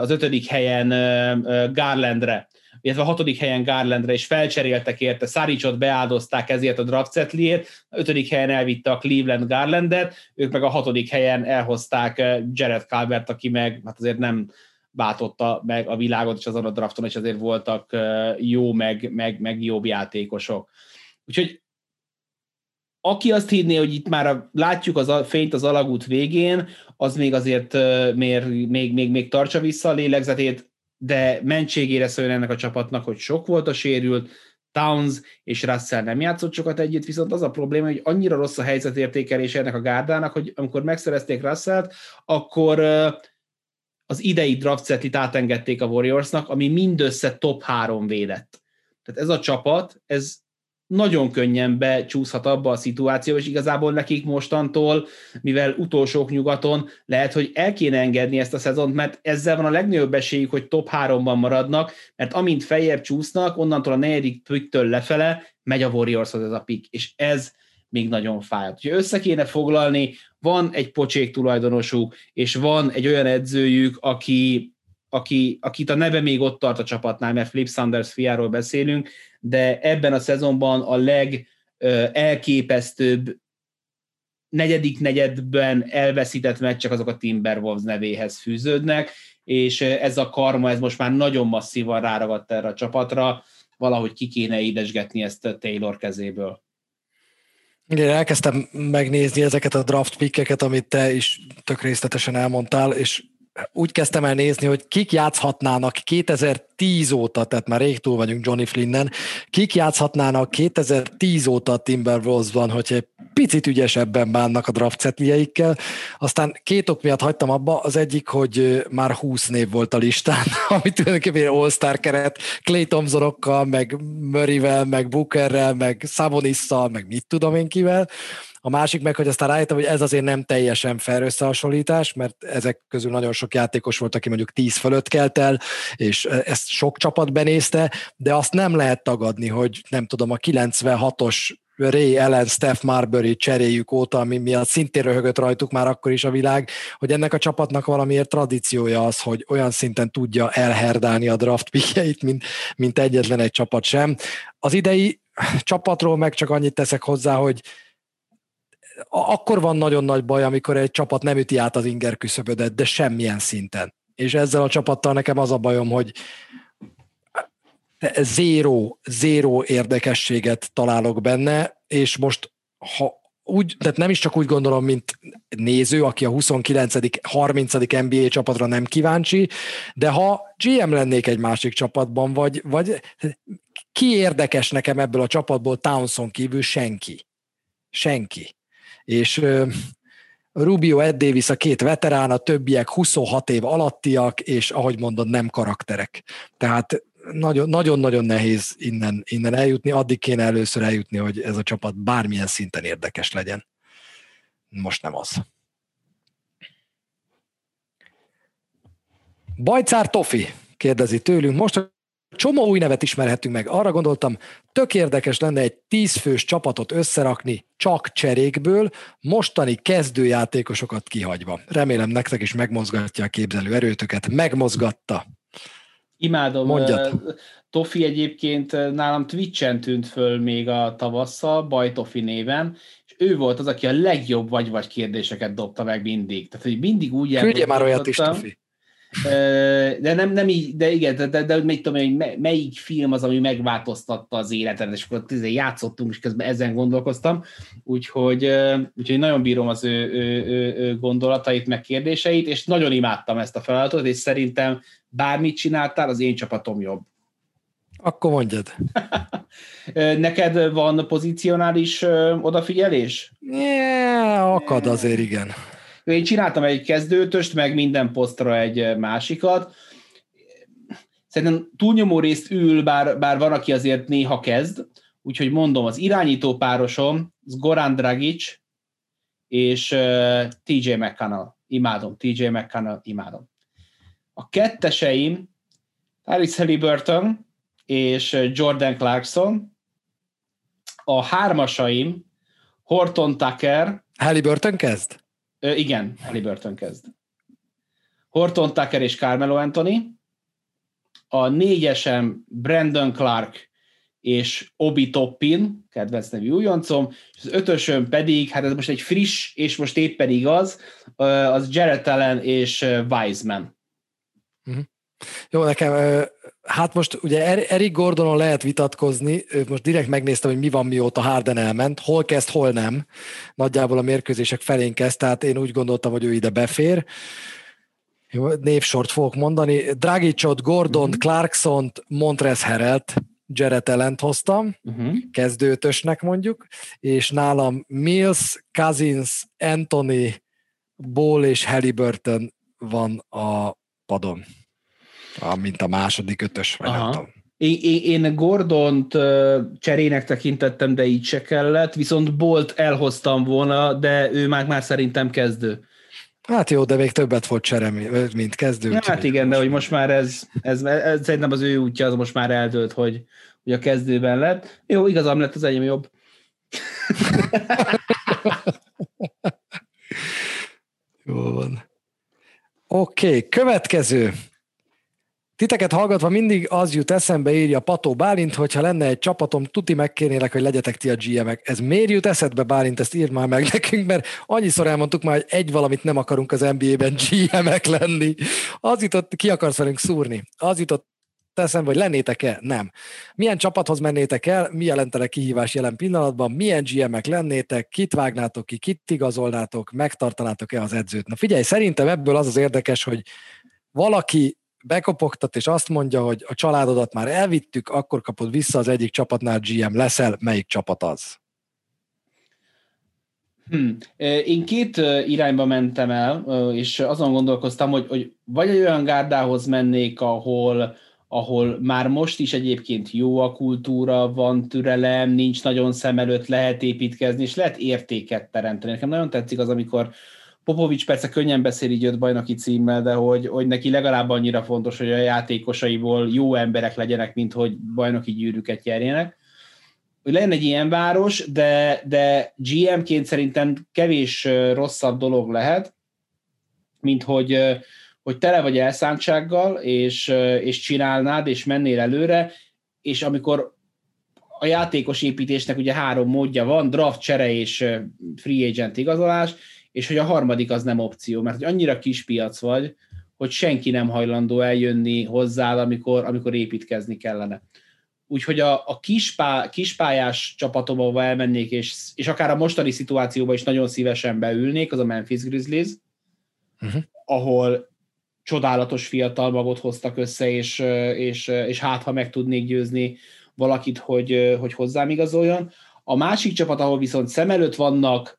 az ötödik helyen Garlandre, illetve a hatodik helyen Garlandre, és felcseréltek érte, Szaricsot beáldozták ezért a draft setliért, a ötödik helyen elvitte a Cleveland Garlandet, ők meg a hatodik helyen elhozták Jared Calvert, aki meg hát azért nem váltotta meg a világot, és azon a drafton is azért voltak jó, meg, meg, meg jobb játékosok. Úgyhogy aki azt hinné, hogy itt már látjuk az a fényt az alagút végén, az még azért még, még, még, még tartsa vissza a lélegzetét, de mentségére szóljon ennek a csapatnak, hogy sok volt a sérült, Towns és Russell nem játszott sokat együtt, viszont az a probléma, hogy annyira rossz a helyzetértékelés ennek a gárdának, hogy amikor megszerezték Russellt, akkor az idei draft setit átengedték a Warriorsnak, ami mindössze top három védett. Tehát ez a csapat, ez nagyon könnyen becsúszhat abba a szituációba, és igazából nekik mostantól, mivel utolsók nyugaton, lehet, hogy el kéne engedni ezt a szezont, mert ezzel van a legnagyobb esélyük, hogy top háromban maradnak, mert amint feljebb csúsznak, onnantól a negyedik picktől lefele megy a Warriorshoz ez a pick, és ez még nagyon fáj. Ha össze kéne foglalni, van egy pocsék tulajdonosuk, és van egy olyan edzőjük, aki, aki, akit a neve még ott tart a csapatnál, mert Flip Sanders fiáról beszélünk, de ebben a szezonban a leg elképesztőbb negyedik negyedben elveszített meccsek azok a Timberwolves nevéhez fűződnek, és ez a karma, ez most már nagyon masszívan ráragadt erre a csapatra, valahogy ki kéne édesgetni ezt Taylor kezéből. Igen, elkezdtem megnézni ezeket a draft pickeket, amit te is tök részletesen elmondtál, és úgy kezdtem el nézni, hogy kik játszhatnának 2010 óta, tehát már rég túl vagyunk Johnny Flinnen, kik játszhatnának 2010 óta a Timberwolvesban, hogyha egy picit ügyesebben bánnak a draft setlijeikkel. Aztán két ok miatt hagytam abba, az egyik, hogy már 20 név volt a listán, amit tulajdonképpen All-Star keret, Clay Thompsonokkal, meg Murrayvel, meg Bookerrel, meg Savonisszal, meg mit tudom én kivel. A másik meg, hogy aztán rájöttem, hogy ez azért nem teljesen fair összehasonlítás, mert ezek közül nagyon sok játékos volt, aki mondjuk 10 fölött kelt el, és ezt sok csapat benézte, de azt nem lehet tagadni, hogy nem tudom, a 96-os Ray Ellen, Steph Marbury cseréjük óta, ami miatt szintén röhögött rajtuk már akkor is a világ, hogy ennek a csapatnak valamiért tradíciója az, hogy olyan szinten tudja elherdálni a draft pickjeit, mint, mint egyetlen egy csapat sem. Az idei csapatról meg csak annyit teszek hozzá, hogy akkor van nagyon nagy baj, amikor egy csapat nem üti át az inger küszöbödet, de semmilyen szinten. És ezzel a csapattal nekem az a bajom, hogy zéró, zéró érdekességet találok benne, és most ha úgy, tehát nem is csak úgy gondolom, mint néző, aki a 29. 30. NBA csapatra nem kíváncsi, de ha GM lennék egy másik csapatban, vagy, vagy ki érdekes nekem ebből a csapatból Townson kívül? Senki. Senki és Rubio, Ed Davis a két veterán, a többiek 26 év alattiak, és ahogy mondod, nem karakterek. Tehát nagyon-nagyon nehéz innen, innen eljutni, addig kéne először eljutni, hogy ez a csapat bármilyen szinten érdekes legyen. Most nem az. Bajcár Tofi kérdezi tőlünk. Most csomó új nevet ismerhetünk meg. Arra gondoltam, tök érdekes lenne egy tízfős csapatot összerakni csak cserékből, mostani kezdőjátékosokat kihagyva. Remélem nektek is megmozgatja a képzelő erőtöket. Megmozgatta. Imádom. Mondjad. Tofi egyébként nálam Twitch-en tűnt föl még a tavasszal, Baj Tofi néven, és ő volt az, aki a legjobb vagy-vagy kérdéseket dobta meg mindig. Tehát, hogy mindig úgy Küldje már olyat is, Tofi de nem, nem így, de igen, de, de, de még tudom, hogy melyik film az, ami megváltoztatta az életet, és akkor tízé játszottunk, és közben ezen gondolkoztam, úgyhogy, úgyhogy nagyon bírom az ő, ő, ő, ő gondolatait, meg kérdéseit, és nagyon imádtam ezt a feladatot, és szerintem bármit csináltál, az én csapatom jobb. Akkor mondjad. Neked van pozicionális odafigyelés? Yeah, akad azért, igen. Én csináltam egy kezdőtöst, meg minden posztra egy eh, másikat. Szerintem túlnyomó részt ül, bár, bár van, aki azért néha kezd, úgyhogy mondom, az irányító párosom, az Goran Dragic és uh, eh, TJ McConnell. Imádom, TJ McConnell, imádom. A ketteseim Alice Halliburton és eh, Jordan Clarkson, a hármasaim Horton Tucker. Halliburton kezd? Ö, igen, Halliburton kezd. Horton Tucker és Carmelo Anthony. A négyesem Brandon Clark és Obi Toppin, kedvenc nevű újoncom, és az ötösöm pedig, hát ez most egy friss, és most éppen igaz, az Jared Allen és Wiseman. Uh-huh. Jó, nekem Hát most ugye Eric Gordonon lehet vitatkozni, most direkt megnéztem, hogy mi van mióta Harden elment, hol kezd, hol nem. Nagyjából a mérkőzések felén kezd, tehát én úgy gondoltam, hogy ő ide befér. Jó, névsort fogok mondani. Dragicot, Gordon, uh-huh. Clarkson, Montrez Herelt, Jared Ellent hoztam, uh-huh. kezdőtösnek mondjuk, és nálam Mills, Cousins, Anthony, Ball és Halliburton van a padon mint a második ötös, vagy Aha. nem tudom. Én, én Gordont cserének tekintettem, de így se kellett, viszont Bolt elhoztam volna, de ő már, már szerintem kezdő. Hát jó, de még többet volt csere, mint kezdő. Ja, hát igen, de hogy most már ez, ez, ez, ez, szerintem az ő útja az most már eldőlt, hogy, hogy a kezdőben lett. Jó, igazam lett, az enyém jobb. jó van. Oké, okay, következő. Titeket hallgatva mindig az jut eszembe, írja Pató Bálint, hogyha lenne egy csapatom, tuti megkérnélek, hogy legyetek ti a GM-ek. Ez miért jut eszedbe, Bálint, ezt írd már meg nekünk, mert annyiszor elmondtuk már, hogy egy valamit nem akarunk az NBA-ben GM-ek lenni. Az jutott, ki akarsz velünk szúrni. Az jutott eszembe, hogy lennétek-e? Nem. Milyen csapathoz mennétek el, mi jelentene kihívás jelen pillanatban, milyen GM-ek lennétek, kit vágnátok ki, kit igazolnátok, megtartanátok-e az edzőt? Na figyelj, szerintem ebből az az érdekes, hogy valaki bekopogtat, és azt mondja, hogy a családodat már elvittük, akkor kapod vissza az egyik csapatnál GM leszel, melyik csapat az? Hmm. Én két irányba mentem el, és azon gondolkoztam, hogy, hogy vagy egy olyan gárdához mennék, ahol, ahol már most is egyébként jó a kultúra, van türelem, nincs nagyon szem előtt, lehet építkezni, és lehet értéket teremteni. Nekem nagyon tetszik az, amikor Popovics persze könnyen beszél így öt bajnoki címmel, de hogy, hogy neki legalább annyira fontos, hogy a játékosaiból jó emberek legyenek, mint hogy bajnoki gyűrűket nyerjenek. Hogy egy ilyen város, de, de GM-ként szerintem kevés rosszabb dolog lehet, mint hogy, hogy tele vagy elszántsággal, és, és csinálnád, és mennél előre, és amikor a játékos építésnek ugye három módja van, draft, csere és free agent igazolás, és hogy a harmadik az nem opció, mert hogy annyira kis piac vagy, hogy senki nem hajlandó eljönni hozzá, amikor, amikor építkezni kellene. Úgyhogy a, a kispá, kispályás csapatom, ahova elmennék, és, és akár a mostani szituációban is nagyon szívesen beülnék, az a Memphis Grizzlies, uh-huh. ahol csodálatos fiatal magot hoztak össze, és, és, és hát, ha meg tudnék győzni valakit, hogy, hogy hozzám igazoljon. A másik csapat, ahol viszont szem előtt vannak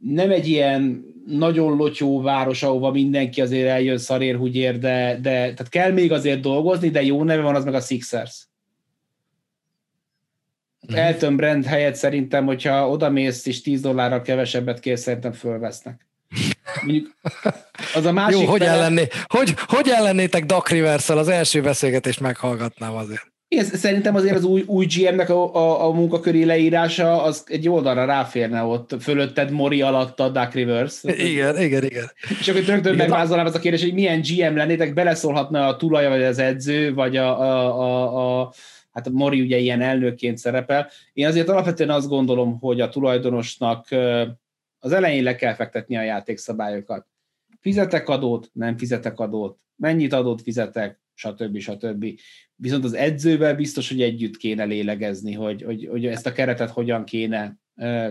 nem egy ilyen nagyon lotyó város, ahova mindenki azért eljön szarérhugyér, de, de tehát kell még azért dolgozni, de jó neve van, az meg a Sixers. Mm. Elton Brand helyett szerintem, hogyha oda mész és 10 dollárral kevesebbet kér, szerintem fölvesznek. mondjuk az a másik Jó, hogy, fele... ellenné, hogy, hogy ellennétek Duck rivers az első beszélgetést meghallgatnám azért. Igen, szerintem azért az új, új GM-nek a, a, a munkaköri leírása az egy oldalra ráférne ott, fölötted Mori alatt a Duck Rivers. Igen, igen, igen. És akkor rögtön megvázolnám az a kérdés, hogy milyen GM lennétek, beleszólhatna a tulaja, vagy az edző, vagy a, a, a, a hát a Mori ugye ilyen elnökként szerepel. Én azért alapvetően azt gondolom, hogy a tulajdonosnak az elején le kell fektetni a játékszabályokat. Fizetek adót, nem fizetek adót, mennyit adót fizetek, stb. stb. Viszont az edzővel biztos, hogy együtt kéne lélegezni, hogy, hogy, hogy ezt a keretet hogyan kéne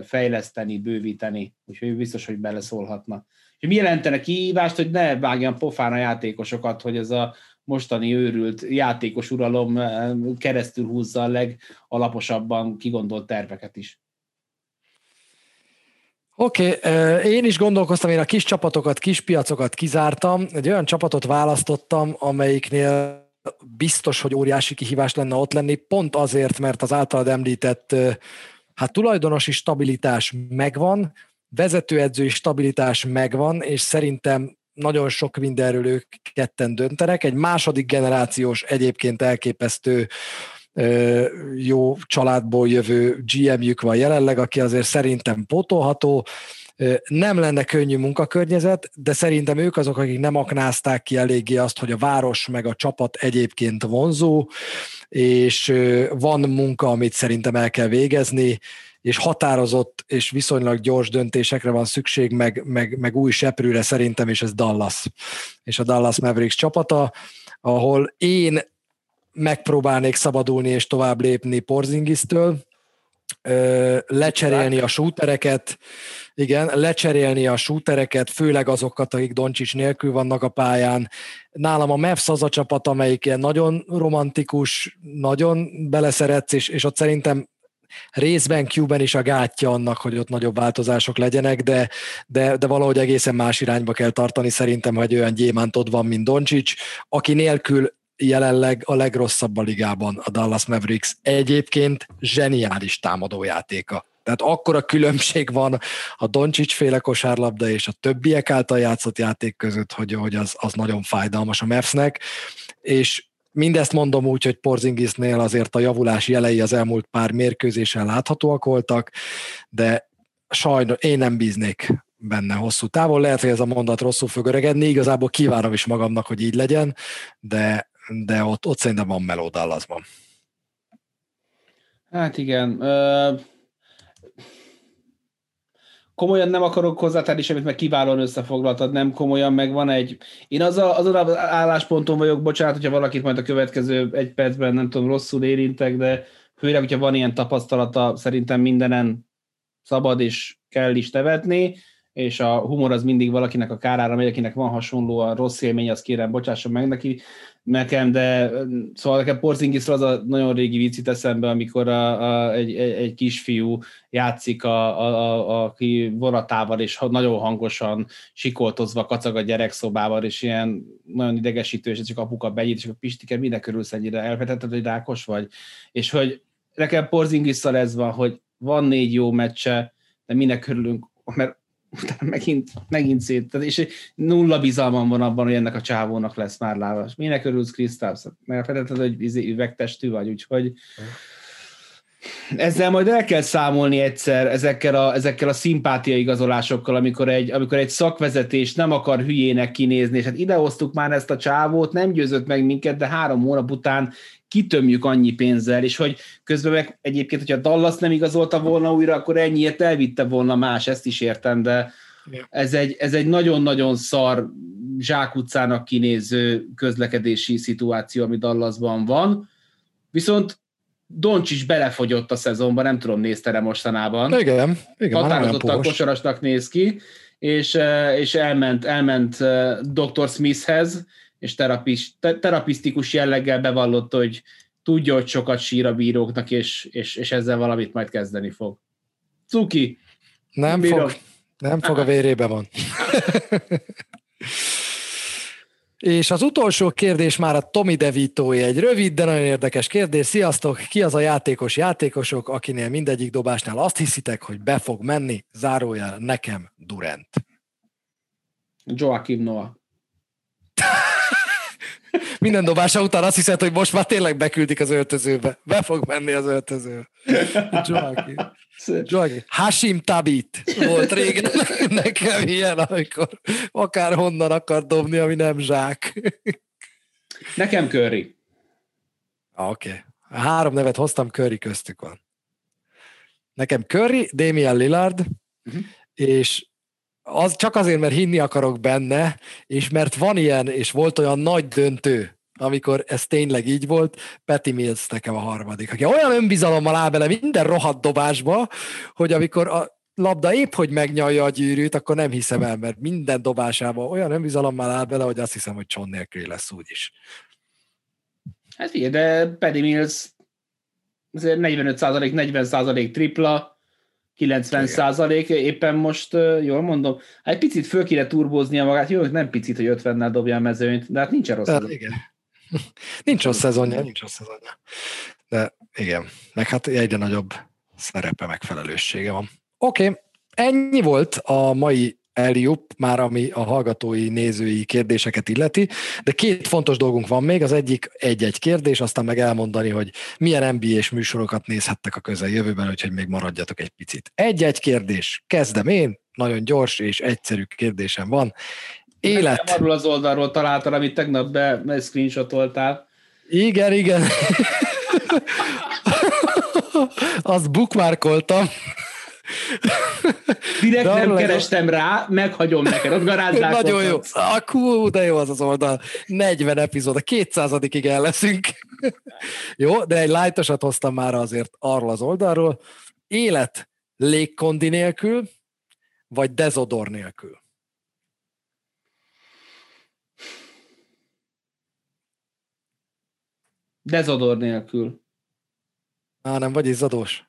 fejleszteni, bővíteni, úgyhogy biztos, hogy beleszólhatna. És mi jelentene kihívást, hogy ne vágjan pofán a játékosokat, hogy ez a mostani őrült játékos uralom keresztül húzza a legalaposabban kigondolt terveket is. Oké, okay, én is gondolkoztam, én a kis csapatokat, kis piacokat kizártam, egy olyan csapatot választottam, amelyiknél biztos, hogy óriási kihívás lenne ott lenni, pont azért, mert az általad említett hát tulajdonosi stabilitás megvan, vezetőedzői stabilitás megvan, és szerintem nagyon sok mindenről ők ketten döntenek. Egy második generációs egyébként elképesztő jó családból jövő GM-jük van jelenleg, aki azért szerintem pótolható, nem lenne könnyű munkakörnyezet, de szerintem ők azok, akik nem aknázták ki eléggé azt, hogy a város meg a csapat egyébként vonzó, és van munka, amit szerintem el kell végezni, és határozott és viszonylag gyors döntésekre van szükség, meg, meg, meg új seprűre szerintem, és ez Dallas. És a Dallas Mavericks csapata, ahol én megpróbálnék szabadulni és tovább lépni Porzingisztől, lecserélni a shootereket, igen, lecserélni a shootereket, főleg azokat, akik Doncsics nélkül vannak a pályán. Nálam a Mavs az a csapat, amelyik ilyen nagyon romantikus, nagyon beleszeretsz, és, és ott szerintem részben Cuban is a gátja annak, hogy ott nagyobb változások legyenek, de, de, de valahogy egészen más irányba kell tartani szerintem, hogy olyan gyémántod van, mint Doncsics, aki nélkül jelenleg a legrosszabb a ligában a Dallas Mavericks. Egyébként zseniális támadójátéka. Tehát akkora különbség van a Doncsics féle kosárlabda és a többiek által játszott játék között, hogy, hogy az, az nagyon fájdalmas a Mavsnek, és mindezt mondom úgy, hogy Porzingisnél azért a javulás jelei az elmúlt pár mérkőzésen láthatóak voltak, de sajnos én nem bíznék benne hosszú távon. Lehet, hogy ez a mondat rosszul fog öregedni, igazából kívánom is magamnak, hogy így legyen, de de ott, ott szerintem van meló Dallasban. Hát igen. Uh, komolyan nem akarok hozzátenni semmit, mert kiválóan összefoglaltad, nem komolyan, meg van egy... Én az a, azon az állásponton vagyok, bocsánat, hogyha valakit majd a következő egy percben nem tudom, rosszul érintek, de főleg, hogyha van ilyen tapasztalata, szerintem mindenen szabad és kell is tevetni és a humor az mindig valakinek a kárára megy, akinek van hasonló a rossz élmény, az kérem, bocsásson meg neki, nekem, de szóval nekem Porzingisra az a nagyon régi vicc eszembe, amikor a, a, egy, egy, egy kisfiú játszik a, a, a, a ki vonatával, és nagyon hangosan sikoltozva kacag a gyerekszobával, és ilyen nagyon idegesítő, és csak apuka benyit, és akkor Pistike, minek örülsz ennyire? Elvetetted, hogy rákos vagy? És hogy nekem Porzingisszal ez van, hogy van négy jó meccse, de minek örülünk, mert utána megint, megint szét, és nulla bizalmam van abban, hogy ennek a csávónak lesz már lábas. Minek örülsz, Krisztász? Mert felejtetted, hogy izé, üvegtestű vagy, úgyhogy ezzel majd el kell számolni egyszer ezekkel a, ezekkel a szimpátia igazolásokkal, amikor egy, amikor egy szakvezetés nem akar hülyének kinézni, és hát idehoztuk már ezt a csávót, nem győzött meg minket, de három hónap után kitömjük annyi pénzzel, és hogy közben meg egyébként, hogyha Dallas nem igazolta volna újra, akkor ennyiért elvitte volna más, ezt is értem, de ez egy, ez egy nagyon-nagyon szar zsákutcának kinéző közlekedési szituáció, ami Dallasban van. Viszont is belefogyott a szezonban, nem tudom, nézte mostanában. Igen, igen Határozottan kosarasnak néz ki, és, és elment, elment Dr. Smithhez, és terapis, terapisztikus jelleggel bevallott, hogy tudja, hogy sokat sír a bíróknak, és, és, és ezzel valamit majd kezdeni fog. Cuki! Nem fog, nem fog, a vérébe van. És az utolsó kérdés már a Tomi devito egy rövid, de nagyon érdekes kérdés. Sziasztok! Ki az a játékos játékosok, akinél mindegyik dobásnál azt hiszitek, hogy be fog menni? Zárójel nekem Durant. Joachim Noah. Minden dobása után azt hiszed, hogy most már tényleg beküldik az öltözőbe. Be fog menni az öltözőbe. Joachim. Joachim. Hashim Tabit volt régen nekem ilyen, amikor akár honnan akar dobni, ami nem zsák. Nekem Curry. Oké. Okay. Három nevet hoztam, Curry köztük van. Nekem Curry, Damian Lillard, uh-huh. és az csak azért, mert hinni akarok benne, és mert van ilyen, és volt olyan nagy döntő, amikor ez tényleg így volt, Petty Mills nekem a harmadik, aki olyan önbizalommal áll bele minden rohadt dobásba, hogy amikor a labda épp, hogy megnyalja a gyűrűt, akkor nem hiszem el, mert minden dobásában olyan önbizalommal áll bele, hogy azt hiszem, hogy cson nélkül lesz úgyis. Hát figyelj, de Paddy Mills 45% 40% tripla, 90 százalék, éppen most jól mondom, hát egy picit föl kéne turbóznia magát, jó, nem picit, hogy 50-nel dobja a mezőnyt, de hát nincs rossz. Hát, igen. nincs rossz szezonja, nincs rossz szezonja. De igen, meg hát egyre nagyobb szerepe megfelelőssége van. Oké, okay. ennyi volt a mai Eliup, már ami a hallgatói, nézői kérdéseket illeti, de két fontos dolgunk van még, az egyik egy-egy kérdés, aztán meg elmondani, hogy milyen NBA-s műsorokat nézhettek a közeljövőben, úgyhogy még maradjatok egy picit. Egy-egy kérdés, kezdem én, nagyon gyors és egyszerű kérdésem van. Élet. Nem arról az oldalról találtál, amit tegnap be, be screenshotoltál. Igen, igen. Azt bookmarkoltam. Direkt de nem kerestem rá, meghagyom neked, ott garázdálkodtam. Nagyon jó. Akú, de jó az az oldal. 40 epizód, a 200-ig el leszünk. jó, de egy lájtosat hoztam már azért arról az oldalról. Élet légkondi nélkül, vagy dezodor nélkül? Dezodor nélkül. Á, nem vagy izzadós?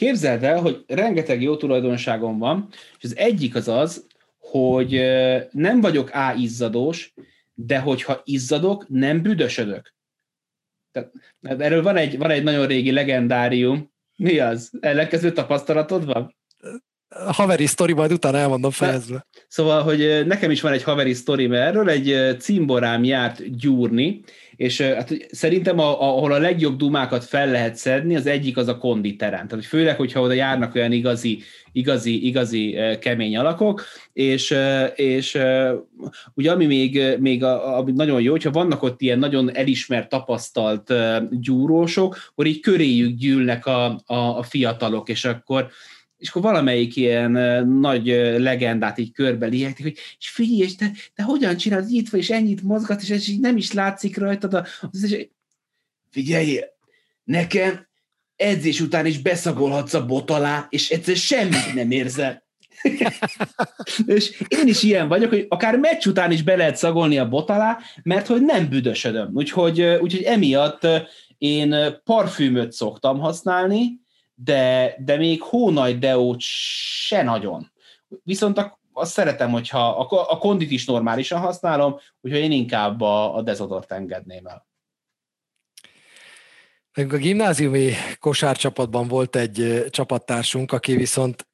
Képzeld el, hogy rengeteg jó tulajdonságom van, és az egyik az az, hogy nem vagyok A izzadós, de hogyha izzadok, nem büdösödök. Tehát, erről van egy, van egy nagyon régi legendárium. Mi az? Ellenkező tapasztalatod van? haveri sztori, majd utána elmondom fejezve. Szóval, hogy nekem is van egy haveri sztori erről, egy cimborám járt gyúrni, és hát szerintem a, ahol a legjobb dumákat fel lehet szedni, az egyik az a konditerem. Tehát főleg, hogyha oda járnak olyan igazi, igazi, igazi kemény alakok, és, és ugye ami még, még a, ami nagyon jó, hogyha vannak ott ilyen nagyon elismert, tapasztalt gyúrósok, akkor így köréjük gyűlnek a, a, a fiatalok, és akkor és akkor valamelyik ilyen nagy legendát így körbe lihetik, hogy és figyelj, és te, te hogyan csinálod, itt vagy, és ennyit mozgat, és ez így nem is látszik rajtad. Az, és figyelj, nekem edzés után is beszagolhatsz a bot alá, és egyszer semmit nem érzel. és én is ilyen vagyok, hogy akár meccs után is be lehet szagolni a bot alá, mert hogy nem büdösödöm. Úgyhogy, úgyhogy emiatt én parfümöt szoktam használni, de, de még hónaj deót se nagyon. Viszont a, azt szeretem, hogyha a, a kondit is normálisan használom, úgyhogy én inkább a, a dezodort engedném el. A gimnáziumi kosárcsapatban volt egy csapattársunk, aki viszont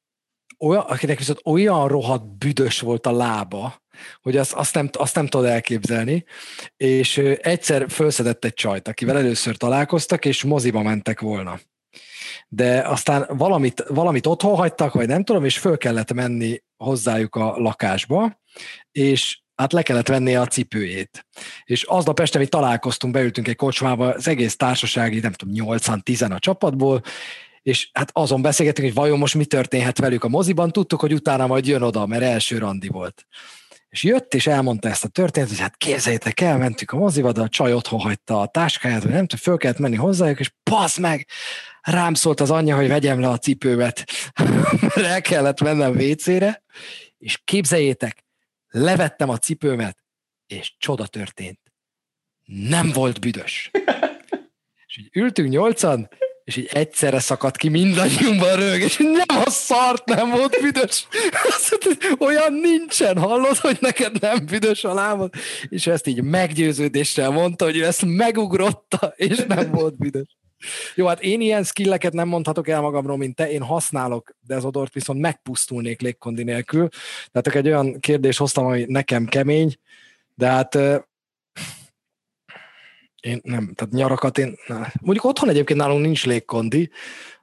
olyan, akinek viszont olyan rohadt büdös volt a lába, hogy azt, azt, nem, azt nem tudod elképzelni, és egyszer felszedett egy csajt, akivel először találkoztak, és moziba mentek volna de aztán valamit, valamit otthon hagytak, vagy nem tudom, és föl kellett menni hozzájuk a lakásba, és hát le kellett venni a cipőjét. És aznap este mi találkoztunk, beültünk egy kocsmába, az egész társasági, nem tudom, 80-10 a csapatból, és hát azon beszélgettünk, hogy vajon most mi történhet velük a moziban, tudtuk, hogy utána majd jön oda, mert első randi volt. És jött, és elmondta ezt a történetet, hogy hát képzeljétek el, mentük a moziba, de a csaj otthon hagyta a táskáját, vagy nem tudom, föl kellett menni hozzájuk, és pasz meg, rám szólt az anyja, hogy vegyem le a cipőmet, mert el kellett mennem WC-re, és képzeljétek, levettem a cipőmet, és csoda történt. Nem volt büdös. És így ültünk nyolcan, és így egyszerre szakadt ki mindannyiunkban rög, és nem a szart nem volt büdös. Olyan nincsen, hallod, hogy neked nem büdös a lábad? És ezt így meggyőződéssel mondta, hogy ő ezt megugrotta, és nem volt büdös. Jó, hát én ilyen skilleket nem mondhatok el magamról, mint te, én használok dezodort, viszont megpusztulnék légkondi nélkül. Tehát egy olyan kérdés hoztam, ami nekem kemény, de hát én nem, tehát nyarakat én, na. mondjuk otthon egyébként nálunk nincs légkondi,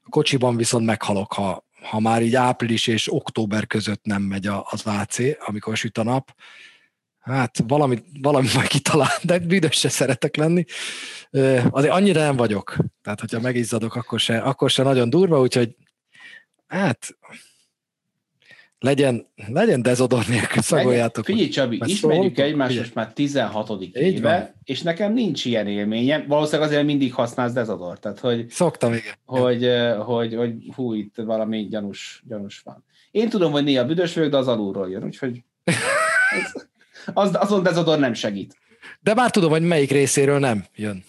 a kocsiban viszont meghalok, ha, ha már így április és október között nem megy az AC, amikor süt a nap. Hát valamit, valamit majd kitalál, de büdös se szeretek lenni. Azért annyira nem vagyok. Tehát, hogyha megizzadok, akkor se, akkor se nagyon durva, úgyhogy hát legyen, legyen dezodor nélkül, szagoljátok. Figyelj Csabi, ismerjük egymást most már 16. Így éve, van. és nekem nincs ilyen élményem. Valószínűleg azért mindig használsz dezodor. Tehát, hogy, Szoktam, igen. Hogy, hogy, hogy hú, itt valami gyanús, gyanús van. Én tudom, hogy néha büdös vagyok, de az alulról jön, úgyhogy az, azon dezodor nem segít. De már tudom, hogy melyik részéről nem jön.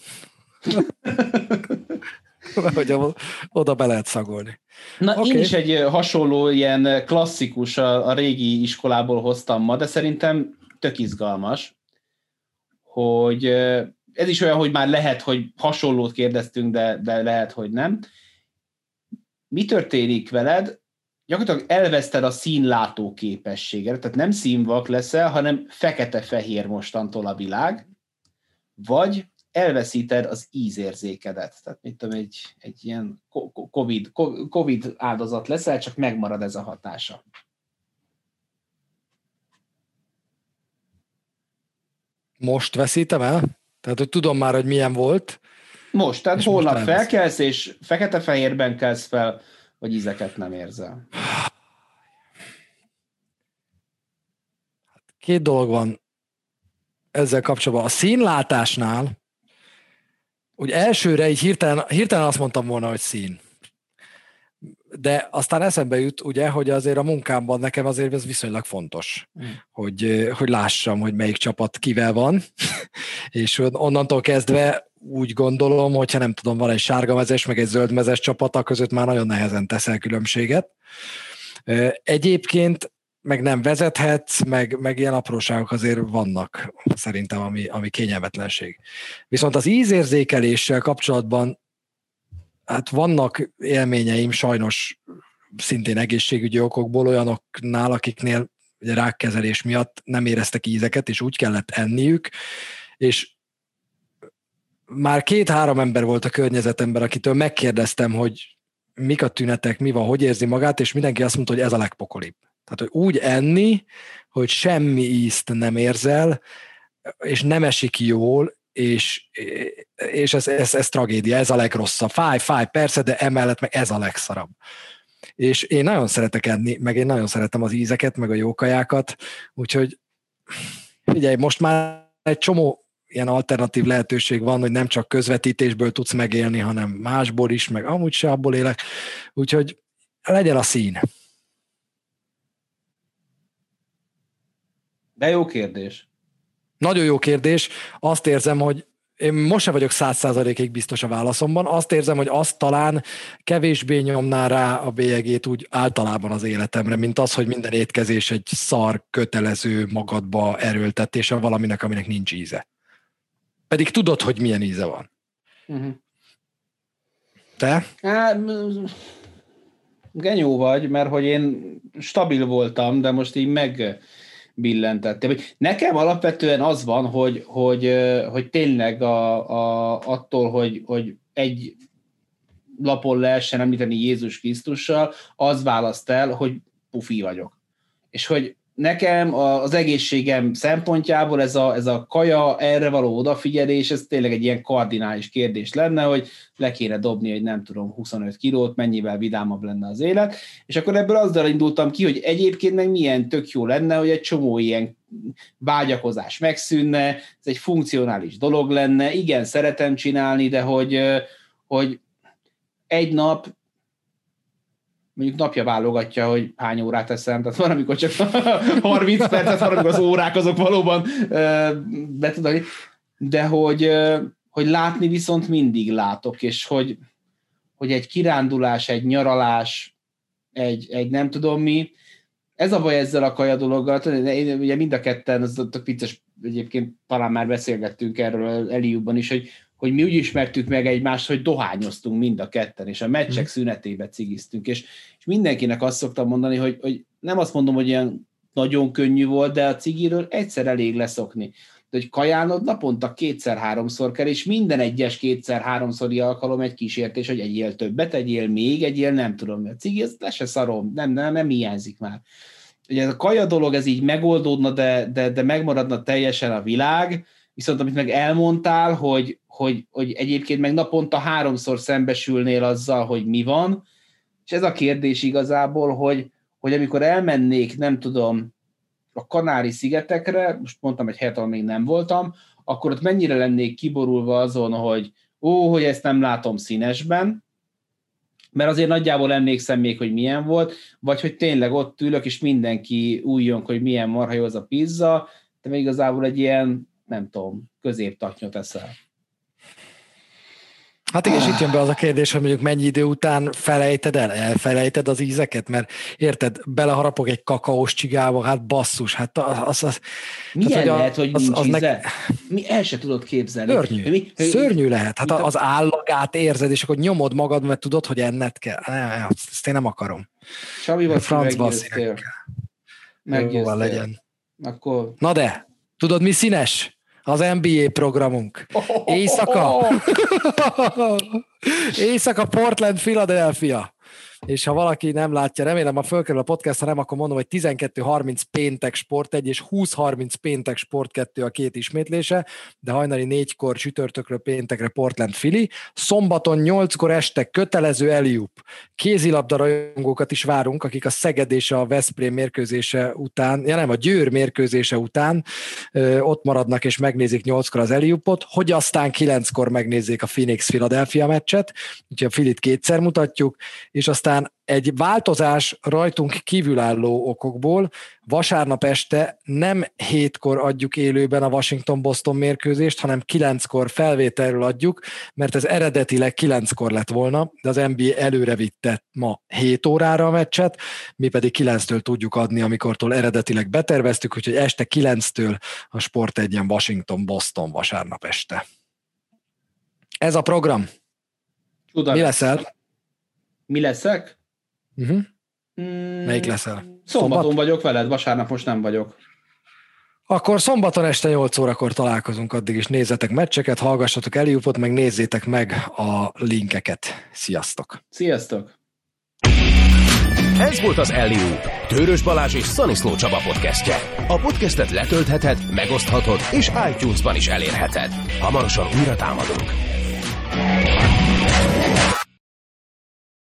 hogy oda be lehet szagolni. Na, okay. én is egy hasonló ilyen klasszikus a, a régi iskolából hoztam ma, de szerintem tök izgalmas, hogy ez is olyan, hogy már lehet, hogy hasonlót kérdeztünk, de, de lehet, hogy nem. Mi történik veled? Gyakorlatilag elveszted a színlátó képességet, tehát nem színvak leszel, hanem fekete-fehér mostantól a világ, vagy elveszíted az ízérzékedet. Tehát mit tudom, egy, egy ilyen COVID, COVID áldozat leszel, csak megmarad ez a hatása. Most veszítem el? Tehát, hogy tudom már, hogy milyen volt. Most, tehát holnap most felkelsz, és fekete-fehérben kelsz fel, vagy ízeket nem érzel. Két dolog van ezzel kapcsolatban. A színlátásnál úgy elsőre így hirtelen, hirtelen azt mondtam volna, hogy szín. De aztán eszembe jut, ugye, hogy azért a munkámban nekem azért ez viszonylag fontos, mm. hogy, hogy lássam, hogy melyik csapat kivel van, és onnantól kezdve úgy gondolom, hogyha nem tudom, van egy sárga mezes, meg egy zöld mezes csapata között már nagyon nehezen teszel különbséget. Egyébként meg nem vezethetsz, meg, meg ilyen apróságok azért vannak szerintem, ami, ami kényelmetlenség. Viszont az ízérzékeléssel kapcsolatban hát vannak élményeim sajnos szintén egészségügyi okokból olyanoknál, akiknél rákkezelés miatt nem éreztek ízeket, és úgy kellett enniük, és már két-három ember volt a környezetemben, akitől megkérdeztem, hogy mik a tünetek, mi van, hogy érzi magát, és mindenki azt mondta, hogy ez a legpokolibb. Tehát, hogy úgy enni, hogy semmi ízt nem érzel, és nem esik jól, és, és ez, ez, ez tragédia, ez a legrosszabb. Fáj, fáj, persze, de emellett meg ez a legszarabb. És én nagyon szeretek enni, meg én nagyon szeretem az ízeket, meg a jó kajákat, úgyhogy figyelj, most már egy csomó ilyen alternatív lehetőség van, hogy nem csak közvetítésből tudsz megélni, hanem másból is, meg amúgy se abból élek, úgyhogy legyen a szín. De jó kérdés. Nagyon jó kérdés. Azt érzem, hogy én most sem vagyok száz százalékig biztos a válaszomban. Azt érzem, hogy azt talán kevésbé nyomná rá a bélyegét úgy általában az életemre, mint az, hogy minden étkezés egy szar, kötelező magadba erőltetése valaminek, aminek nincs íze. Pedig tudod, hogy milyen íze van. Uh-huh. Te? Hát, genyó vagy, mert hogy én stabil voltam, de most így meg billentettél. Nekem alapvetően az van, hogy, hogy, hogy tényleg a, a, attól, hogy, hogy egy lapon lehessen említeni Jézus Krisztussal, az választ el, hogy pufi vagyok. És hogy nekem az egészségem szempontjából ez a, ez a kaja, erre való odafigyelés, ez tényleg egy ilyen kardinális kérdés lenne, hogy le kéne dobni egy nem tudom 25 kilót, mennyivel vidámabb lenne az élet, és akkor ebből azzal indultam ki, hogy egyébként meg milyen tök jó lenne, hogy egy csomó ilyen vágyakozás megszűnne, ez egy funkcionális dolog lenne, igen, szeretem csinálni, de hogy, hogy egy nap mondjuk napja válogatja, hogy hány órát teszem, tehát van, amikor csak 30 percet, van, az órák azok valóban be tudnak, de hogy, hogy látni viszont mindig látok, és hogy, hogy egy kirándulás, egy nyaralás, egy, egy nem tudom mi, ez a baj ezzel a kaja dologgal, ugye mind a ketten, az tök vicces, egyébként talán már beszélgettünk erről Eliubban is, hogy, hogy mi úgy ismertük meg egymást, hogy dohányoztunk mind a ketten, és a meccsek mm. szünetébe cigiztünk, és, és mindenkinek azt szoktam mondani, hogy, hogy nem azt mondom, hogy ilyen nagyon könnyű volt, de a cigiről egyszer elég leszokni. De hogy kajálnod naponta kétszer-háromszor kell, és minden egyes kétszer-háromszori alkalom egy kísértés, hogy egyél többet, egyél még, egyél nem tudom, a cigi, ez le se szarom, nem, nem, nem hiányzik már. Ugye ez a kaja dolog, ez így megoldódna, de, de, de megmaradna teljesen a világ, viszont amit meg elmondtál, hogy, hogy, hogy egyébként meg naponta háromszor szembesülnél azzal, hogy mi van, és ez a kérdés igazából, hogy, hogy amikor elmennék, nem tudom, a Kanári-szigetekre, most mondtam egy helyet, ahol még nem voltam, akkor ott mennyire lennék kiborulva azon, hogy ó, hogy ezt nem látom színesben, mert azért nagyjából emlékszem még, hogy milyen volt, vagy hogy tényleg ott ülök, és mindenki újjon, hogy milyen marha jó az a pizza, de még igazából egy ilyen, nem tudom, középtaknyot eszel. Hát igen, és itt jön be az a kérdés, hogy mondjuk mennyi idő után felejted el, elfelejted az ízeket, mert érted, beleharapok egy kakaós csigába, hát basszus, hát az... az Milyen tehát, hogy lehet, hogy az, nincs az íze? Ne... Mi el se tudod képzelni. Szörnyű, mi, szörnyű lehet. Hát az állagát érzed, és akkor nyomod magad, mert tudod, hogy enned kell. Nem, ezt én nem akarom. Csabi, vagy francba Meggyőztél. legyen. Akkor... Na de, tudod mi színes? Az NBA programunk. Éjszaka. Éjszaka Portland, Philadelphia és ha valaki nem látja, remélem, a fölkerül a podcast, ha nem, akkor mondom, hogy 12.30 péntek sport egy és 20.30 péntek sport kettő a két ismétlése, de hajnali négykor csütörtökről péntekre Portland Fili. Szombaton nyolckor este kötelező Eliup. Kézilabda rajongókat is várunk, akik a Szeged és a Veszprém mérkőzése után, ja nem, a Győr mérkőzése után ö, ott maradnak és megnézik nyolckor az Eliupot, hogy aztán kilenckor megnézzék a Phoenix Philadelphia meccset, úgyhogy a Filit kétszer mutatjuk, és aztán aztán egy változás rajtunk kívülálló okokból vasárnap este nem hétkor adjuk élőben a Washington-Boston mérkőzést, hanem kilenckor felvételről adjuk, mert ez eredetileg kilenckor lett volna, de az NBA előre vitte ma 7 órára a meccset, mi pedig 9-től tudjuk adni, amikortól eredetileg beterveztük, úgyhogy este 9-től a Sport egyen Washington-Boston vasárnap este. Ez a program. Tudom. Mi leszel? Mi leszek? Uh-huh. Mm, Melyik leszel? Szombaton Szombat? vagyok veled, vasárnap most nem vagyok. Akkor szombaton este 8 órakor találkozunk, addig is nézzetek meccseket, hallgassatok Eliupot, meg nézzétek meg a linkeket. Sziasztok! Sziasztok! Ez volt az Eliup, Tőrös Balázs és Szaniszló Csaba podcastje. A podcastet letöltheted, megoszthatod és iTunes-ban is elérheted. Hamarosan újra támadunk.